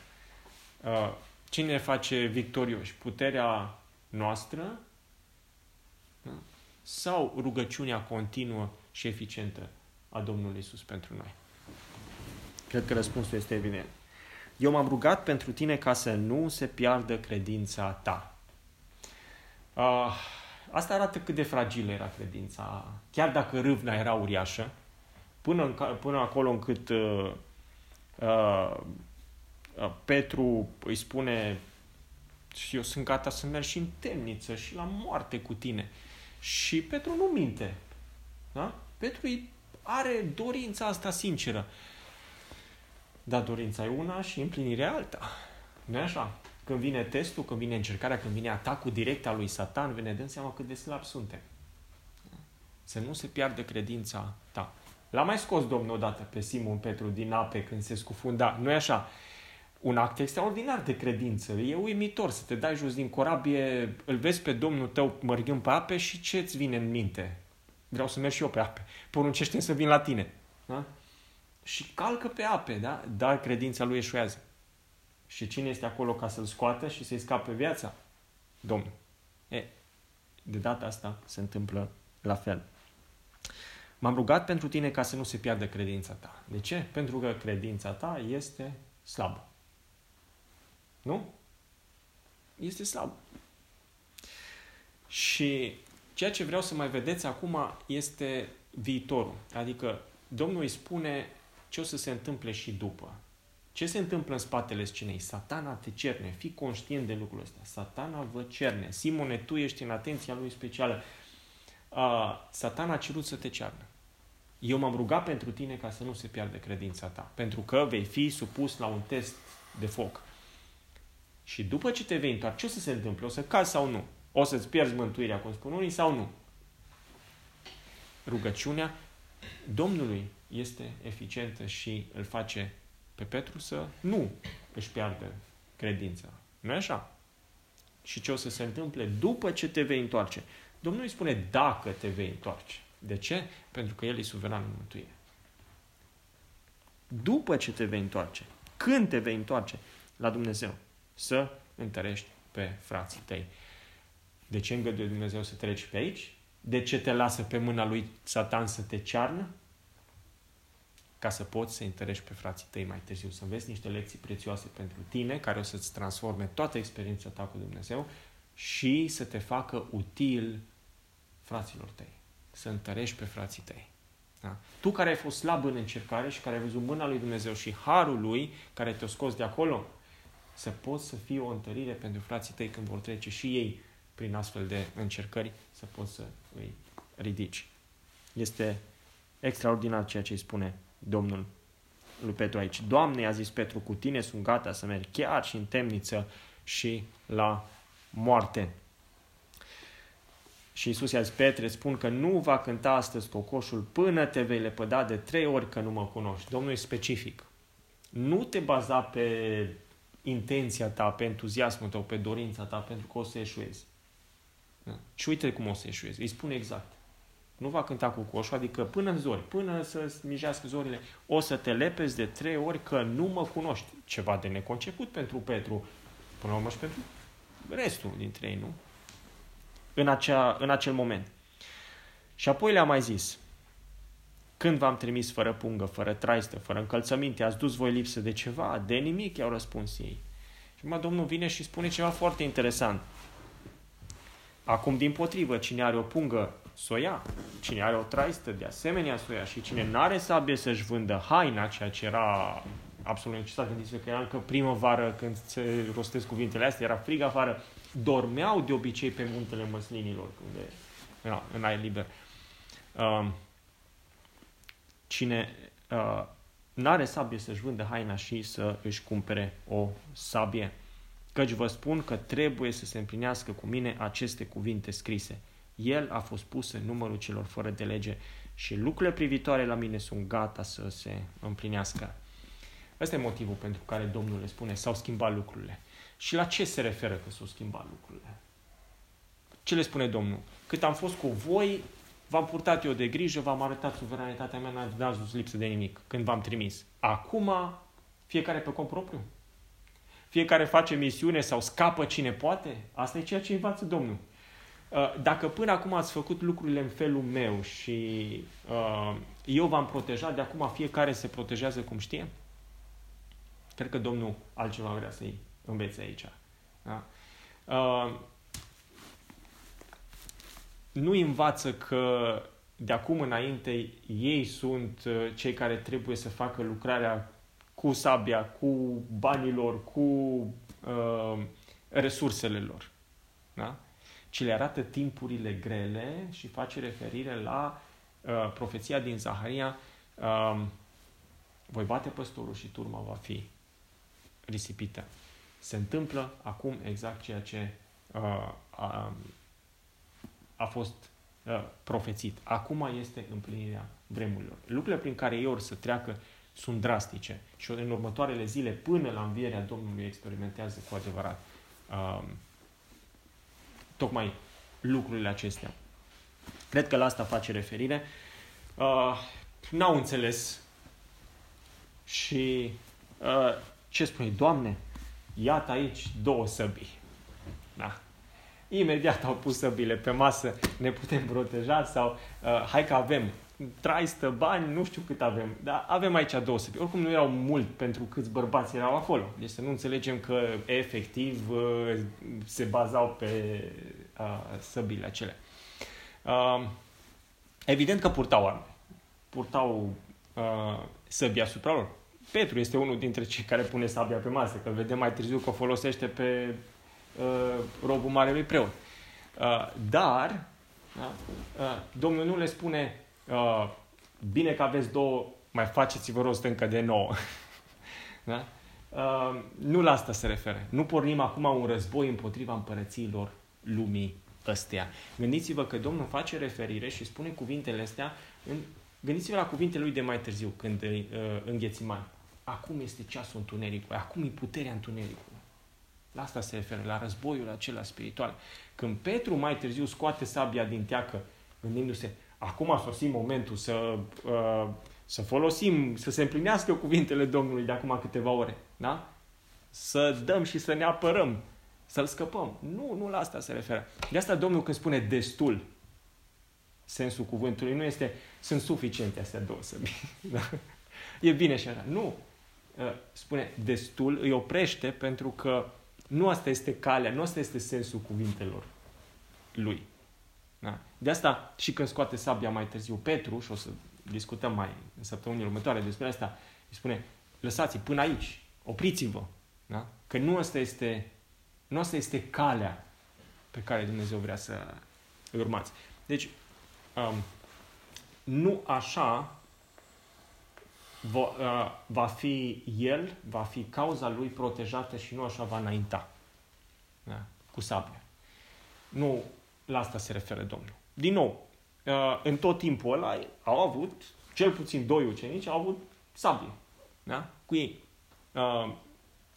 Uh, cine ne face victorioși? Puterea noastră da? sau rugăciunea continuă și eficientă a Domnului Isus pentru noi? Cred că răspunsul este evident. Eu m-am rugat pentru tine ca să nu se piardă credința ta. Uh, asta arată cât de fragilă era credința. Chiar dacă râvna era uriașă, până, în, până acolo încât uh, uh, Petru îi spune și eu sunt gata să merg și în temniță și la moarte cu tine. Și Petru nu minte. Da? Petru are dorința asta sinceră. Dar dorința e una și împlinirea alta. nu așa? Când vine testul, când vine încercarea, când vine atacul direct al lui Satan, ne dăm seama cât de slab suntem. Să nu se piardă credința ta. L-a mai scos Domnul odată pe Simon Petru din ape când se scufunda. nu e așa? Un act extraordinar de credință. E uimitor să te dai jos din corabie, îl vezi pe Domnul tău mărgând pe ape și ce îți vine în minte? Vreau să merg și eu pe ape. Poruncește să vin la tine. Da? Și calcă pe ape, da? Dar credința lui eșuează. Și cine este acolo ca să-l scoată și să-i scape viața? Domnul. E, de data asta se întâmplă la fel. M-am rugat pentru tine ca să nu se piardă credința ta. De ce? Pentru că credința ta este slabă. Nu? Este slab. Și ceea ce vreau să mai vedeți acum este viitorul. Adică Domnul îi spune ce o să se întâmple și după. Ce se întâmplă în spatele scenei? Satana te cerne. Fii conștient de lucrul ăsta. Satana vă cerne. Simone, tu ești în atenția lui specială. Uh, satana a cerut să te cearnă. Eu m-am rugat pentru tine ca să nu se piardă credința ta. Pentru că vei fi supus la un test de foc. Și după ce te vei întoarce, ce o să se întâmple? O să cazi sau nu? O să-ți pierzi mântuirea, cum spun unii, sau nu? Rugăciunea Domnului este eficientă și îl face pe Petru să nu își piardă credința. nu e așa? Și ce o să se întâmple după ce te vei întoarce? Domnul îi spune dacă te vei întoarce. De ce? Pentru că El e suveran în mântuire. După ce te vei întoarce, când te vei întoarce la Dumnezeu, să întărești pe frații tăi. De ce îngăduie Dumnezeu să treci pe aici? De ce te lasă pe mâna lui Satan să te cearnă? Ca să poți să întărești pe frații tăi mai târziu, să înveți niște lecții prețioase pentru tine, care o să-ți transforme toată experiența ta cu Dumnezeu și să te facă util fraților tăi. Să întărești pe frații tăi. Da? Tu care ai fost slab în încercare și care ai văzut mâna lui Dumnezeu și harul lui care te-a scos de acolo, să poți să fii o întărire pentru frații tăi când vor trece și ei prin astfel de încercări, să poți să îi ridici. Este extraordinar ceea ce îi spune Domnul lui Petru aici. Doamne, a zis Petru, cu tine sunt gata să merg chiar și în temniță și la moarte. Și Iisus i-a zis, Petre, spun că nu va cânta astăzi cocoșul până te vei lepăda de trei ori că nu mă cunoști. Domnul e specific. Nu te baza pe intenția ta, pe entuziasmul tău, pe dorința ta, pentru că o să eșuezi. Da? Și uite cum o să eșuezi. Îi spune exact. Nu va cânta cu coșul, adică până în zori, până să mijească zorile, o să te lepezi de trei ori că nu mă cunoști. Ceva de neconceput pentru Petru, până la urmă și pentru restul dintre ei, nu? În, acea, în acel moment. Și apoi le-a mai zis, când v-am trimis fără pungă, fără traistă, fără încălțăminte, ați dus voi lipsă de ceva? De nimic, i-au răspuns ei. Și mai Domnul vine și spune ceva foarte interesant. Acum, din potrivă, cine are o pungă, să o ia. Cine are o traistă, de asemenea, să o ia. Și cine nu are sabie să-și vândă haina, ceea ce era absolut necesar, gândiți-vă că era încă primăvară când se rostesc cuvintele astea, era frig afară, dormeau de obicei pe muntele măslinilor, când era în aer liber. Uh, cine uh, nu are sabie să-și vândă haina și să își cumpere o sabie. Căci vă spun că trebuie să se împlinească cu mine aceste cuvinte scrise. El a fost pus în numărul celor fără de lege și lucrurile privitoare la mine sunt gata să se împlinească. Ăsta e motivul pentru care Domnul le spune s-au schimbat lucrurile. Și la ce se referă că s-au schimbat lucrurile? Ce le spune Domnul? Cât am fost cu voi, v-am purtat eu de grijă, v-am arătat suveranitatea mea, n-ați dus lipsă de nimic când v-am trimis. Acum, fiecare pe cont propriu. Fiecare face misiune sau scapă cine poate. Asta e ceea ce învață Domnul. Uh, dacă până acum ați făcut lucrurile în felul meu și uh, eu v-am protejat, de acum fiecare se protejează cum știe, cred că Domnul altceva vrea să-i învețe aici. Da? Uh, nu învață că de acum înainte ei sunt uh, cei care trebuie să facă lucrarea cu sabia, cu banilor, cu uh, resursele lor. Da? Ci le arată timpurile grele și face referire la uh, profeția din Zaharia uh, voi bate păstorul și turma va fi risipită. Se întâmplă acum exact ceea ce uh, uh, a fost uh, profețit. Acum este împlinirea vremurilor. Lucrurile prin care ei or să treacă sunt drastice și în următoarele zile, până la învierea Domnului, experimentează cu adevărat uh, tocmai lucrurile acestea. Cred că la asta face referire. Uh, n-au înțeles și uh, ce spune? Doamne, iată aici două săbii. Da imediat au pus săbile pe masă, ne putem proteja sau uh, hai că avem traistă, bani, nu știu cât avem, dar avem aici două săbi. Oricum nu erau mult pentru câți bărbați erau acolo. Deci să nu înțelegem că efectiv uh, se bazau pe uh, săbile acelea. Uh, evident că purtau arme. Purtau uh, săbi asupra lor. Petru este unul dintre cei care pune sabia pe masă, că vedem mai târziu că o folosește pe uh, robul marelui preot. Uh, dar, da, uh, Domnul nu le spune, uh, bine că aveți două, mai faceți-vă rost încă de nouă. da? uh, nu la asta se referă. Nu pornim acum un război împotriva împărățiilor lumii ăstea. Gândiți-vă că Domnul face referire și spune cuvintele astea în Gândiți-vă la cuvintele lui de mai târziu, când uh, înghețiman. Acum este ceasul întunericului, acum e puterea întunericului. La asta se referă, la războiul acela spiritual. Când Petru mai târziu scoate sabia din teacă, gândindu-se, acum a sosit momentul să, uh, să folosim, să se împlinească cuvintele Domnului de acum câteva ore. Da? Să dăm și să ne apărăm, să-l scăpăm. Nu, nu la asta se referă. De asta Domnul când spune destul, sensul cuvântului nu este sunt suficiente astea două săbi. Da? E bine și așa. Nu. Uh, spune destul, îi oprește pentru că nu asta este calea, nu asta este sensul cuvintelor lui. Da? De asta și când scoate sabia mai târziu Petru, și o să discutăm mai în săptămânile următoare despre asta, îi spune, lăsați până aici, opriți-vă. Da? Că nu asta este, nu asta este calea pe care Dumnezeu vrea să îi urmați. Deci, um, nu așa va, uh, va fi el, va fi cauza lui protejată și nu așa va înainta. Da? Cu sabia. Nu la asta se referă Domnul. Din nou, uh, în tot timpul ăla au avut, cel puțin doi ucenici, au avut sabie. Da? Cu ei. Uh,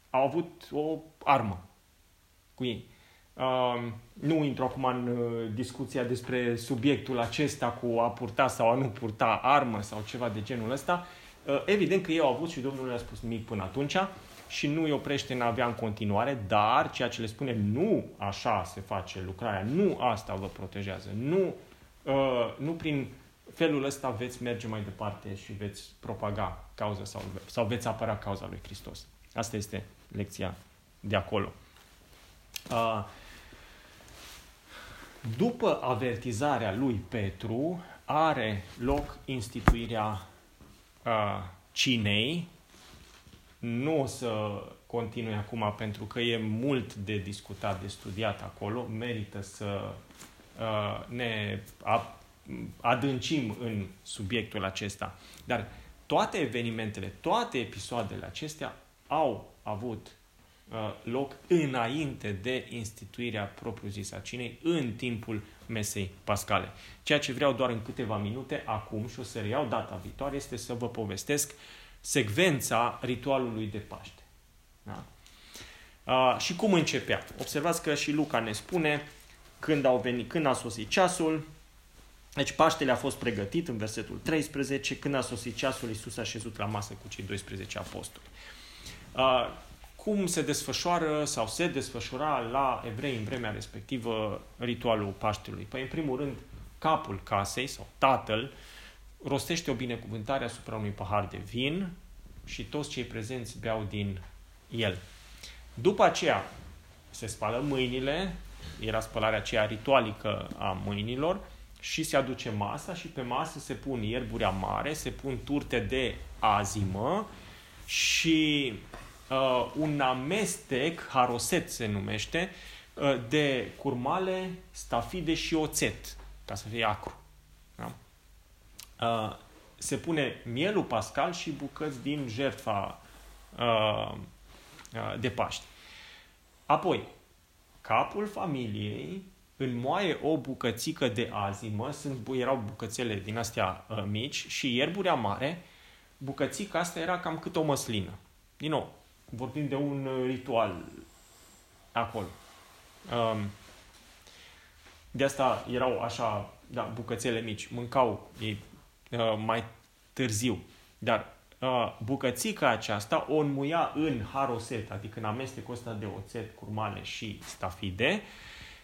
au avut o armă cu ei. Uh, nu intru acum în uh, discuția despre subiectul acesta cu a purta sau a nu purta armă sau ceva de genul ăsta. Uh, evident că ei au avut și Domnul nu le-a spus nimic până atunci și nu îi oprește în a avea în continuare, dar ceea ce le spune nu așa se face lucrarea, nu asta vă protejează, nu, uh, nu prin felul ăsta veți merge mai departe și veți propaga cauza sau, sau veți apăra cauza lui Hristos. Asta este lecția de acolo. Uh, după avertizarea lui Petru, are loc instituirea uh, cinei. Nu o să continui acum pentru că e mult de discutat, de studiat acolo. Merită să uh, ne adâncim în subiectul acesta. Dar toate evenimentele, toate episoadele acestea au avut uh, loc înainte de instituirea propriu-zisă a cinei, în timpul mesei pascale. Ceea ce vreau doar în câteva minute acum și o să reiau data viitoare este să vă povestesc secvența ritualului de Paște. Da? Uh, și cum începea? Observați că și Luca ne spune când, au venit, când a sosit ceasul, deci Paștele a fost pregătit în versetul 13, când a sosit ceasul, Iisus a șezut la masă cu cei 12 apostoli. Uh, cum se desfășoară sau se desfășura la evrei în vremea respectivă ritualul Paștelui? Păi, în primul rând, capul casei sau tatăl rostește o binecuvântare asupra unui pahar de vin și toți cei prezenți beau din el. După aceea se spală mâinile, era spălarea aceea ritualică a mâinilor, și se aduce masa și pe masă se pun ierburi amare, se pun turte de azimă și uh, un amestec, haroset se numește, uh, de curmale, stafide și oțet, ca să fie acru. Da? Uh, se pune mielul pascal și bucăți din jertfa uh, uh, de Paști. Apoi, capul familiei înmoaie o bucățică de azimă, sunt, erau bucățele din astea uh, mici și ierburea mare, bucățica asta era cam cât o măslină. Din nou, vorbim de un uh, ritual acolo. Um, de asta erau așa, da, bucățele mici, mâncau ei uh, mai târziu. Dar uh, bucățica aceasta o înmuia în haroset, adică în amestecul ăsta de oțet, curmale și stafide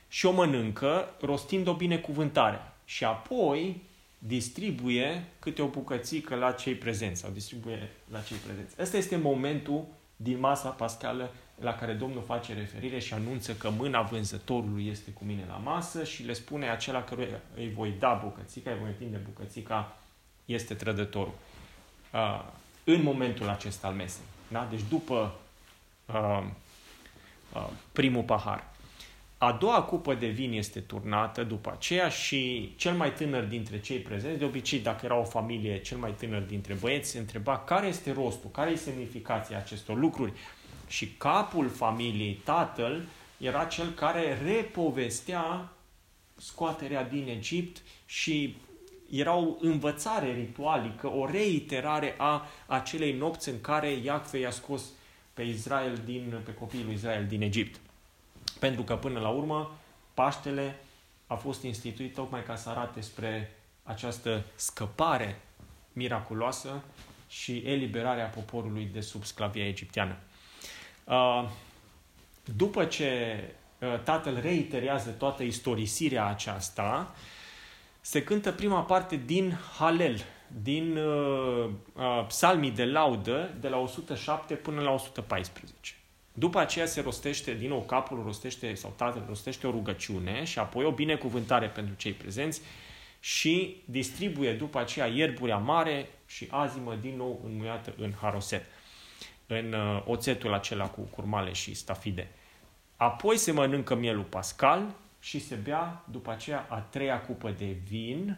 și o mănâncă rostind o binecuvântare. Și apoi distribuie câte o bucățică la cei prezenți sau distribuie la cei prezenți. Ăsta este momentul din masa pascală la care Domnul face referire și anunță că mâna vânzătorului este cu mine la masă și le spune acela căruia îi voi da bucățica, îi voi întinde bucățica, este trădătorul. Uh, în momentul acesta al mesei. Da? Deci după uh, uh, primul pahar. A doua cupă de vin este turnată după aceea și cel mai tânăr dintre cei prezenți, de obicei dacă era o familie, cel mai tânăr dintre băieți se întreba care este rostul, care este semnificația acestor lucruri. Și capul familiei, tatăl, era cel care repovestea scoaterea din Egipt și era o învățare ritualică, o reiterare a acelei nopți în care Iacve i-a scos pe Israel din, pe copiii lui Israel din Egipt. Pentru că până la urmă Paștele a fost instituit tocmai ca să arate spre această scăpare miraculoasă și eliberarea poporului de sub sclavia egipteană. Uh, după ce uh, tatăl reiterează toată istorisirea aceasta, se cântă prima parte din Halel, din uh, psalmii de laudă, de la 107 până la 114. După aceea se rostește, din nou capul rostește, sau tatăl rostește o rugăciune și apoi o binecuvântare pentru cei prezenți și distribuie după aceea ierburi amare și azimă din nou înmuiată în haroset, în uh, oțetul acela cu curmale și stafide. Apoi se mănâncă mielul pascal și se bea după aceea a treia cupă de vin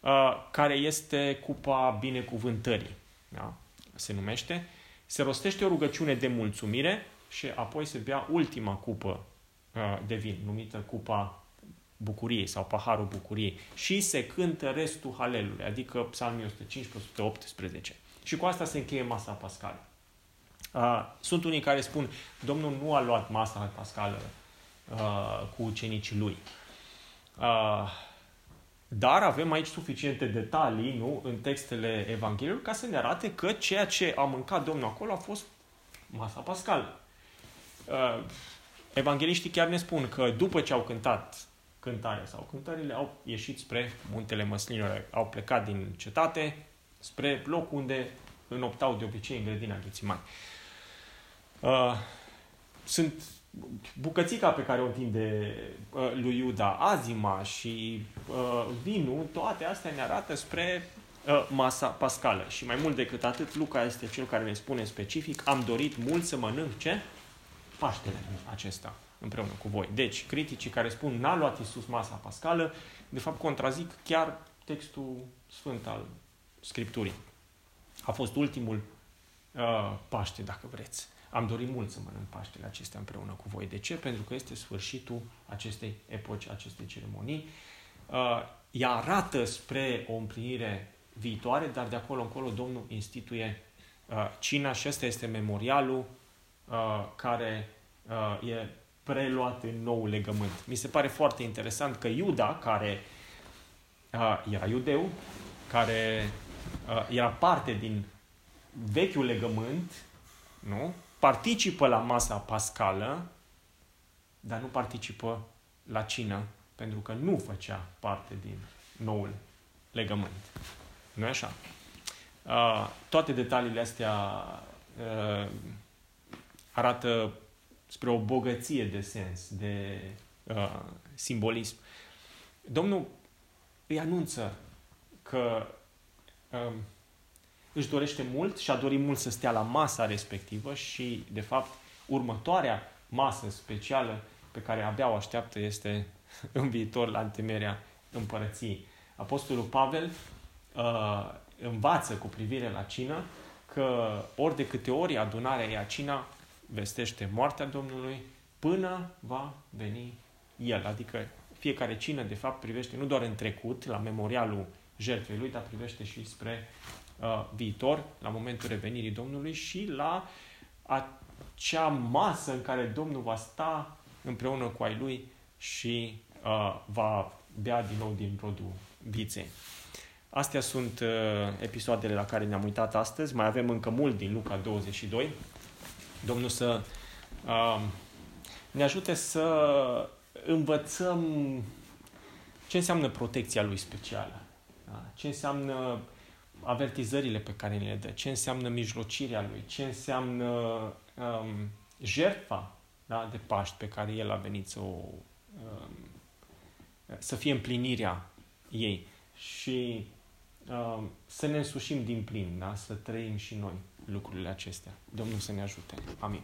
uh, care este cupa binecuvântării. Da? Se numește. Se rostește o rugăciune de mulțumire și apoi se bea ultima cupă uh, de vin, numită cupa bucuriei sau paharul bucuriei și se cântă restul halelului, adică psalmii 115-118. Și cu asta se încheie masa pascală. Uh, sunt unii care spun, Domnul nu a luat masa pascală uh, cu ucenicii lui. Uh, dar avem aici suficiente detalii nu, în textele Evangheliilor ca să ne arate că ceea ce a mâncat Domnul acolo a fost masa pascală. Uh, evangeliștii chiar ne spun că după ce au cântat cântarea sau cântările, au ieșit spre muntele măslinilor, au plecat din cetate spre locul unde înoptau de obicei în grădina Ghețimani. Uh, sunt bucățica pe care o întinde uh, lui Iuda, azima și uh, vinul, toate astea ne arată spre uh, masa pascală. Și mai mult decât atât, Luca este cel care ne spune specific, am dorit mult să mănânc ce? Paștele acesta împreună cu voi. Deci, criticii care spun n-a luat Iisus masa pascală, de fapt contrazic chiar textul sfânt al Scripturii. A fost ultimul uh, Paște, dacă vreți. Am dorit mult să mănânc Paștele acestea împreună cu voi. De ce? Pentru că este sfârșitul acestei epoci, acestei ceremonii. Uh, ea arată spre o împlinire viitoare, dar de acolo încolo Domnul instituie uh, cina și ăsta este memorialul uh, care uh, e preluat în nou legământ. Mi se pare foarte interesant că Iuda, care uh, era iudeu, care uh, era parte din vechiul legământ, nu? participă la masa pascală, dar nu participă la cină, pentru că nu făcea parte din noul legământ. nu e așa? Uh, toate detaliile astea uh, arată spre o bogăție de sens, de uh, simbolism. Domnul îi anunță că uh, își dorește mult și a dorit mult să stea la masa respectivă și, de fapt, următoarea masă specială pe care abia o așteaptă este în viitor la întemerea împărăției. Apostolul Pavel uh, învață cu privire la cină că ori de câte ori adunarea ia cina, vestește moartea Domnului până va veni El. Adică fiecare cină, de fapt, privește nu doar în trecut, la memorialul jertfei lui, dar privește și spre uh, viitor, la momentul revenirii Domnului și la acea masă în care Domnul va sta împreună cu ai lui și uh, va bea din nou din rodul viței. Astea sunt uh, episoadele la care ne-am uitat astăzi. Mai avem încă mult din Luca 22. Domnul să uh, ne ajute să învățăm ce înseamnă protecția lui specială. Da? Ce înseamnă avertizările pe care le dă, ce înseamnă mijlocirea lui, ce înseamnă um, jertfa da, de Paști pe care el a venit să o um, să fie împlinirea ei și um, să ne însușim din plin, da? să trăim și noi lucrurile acestea. Domnul să ne ajute. Amin.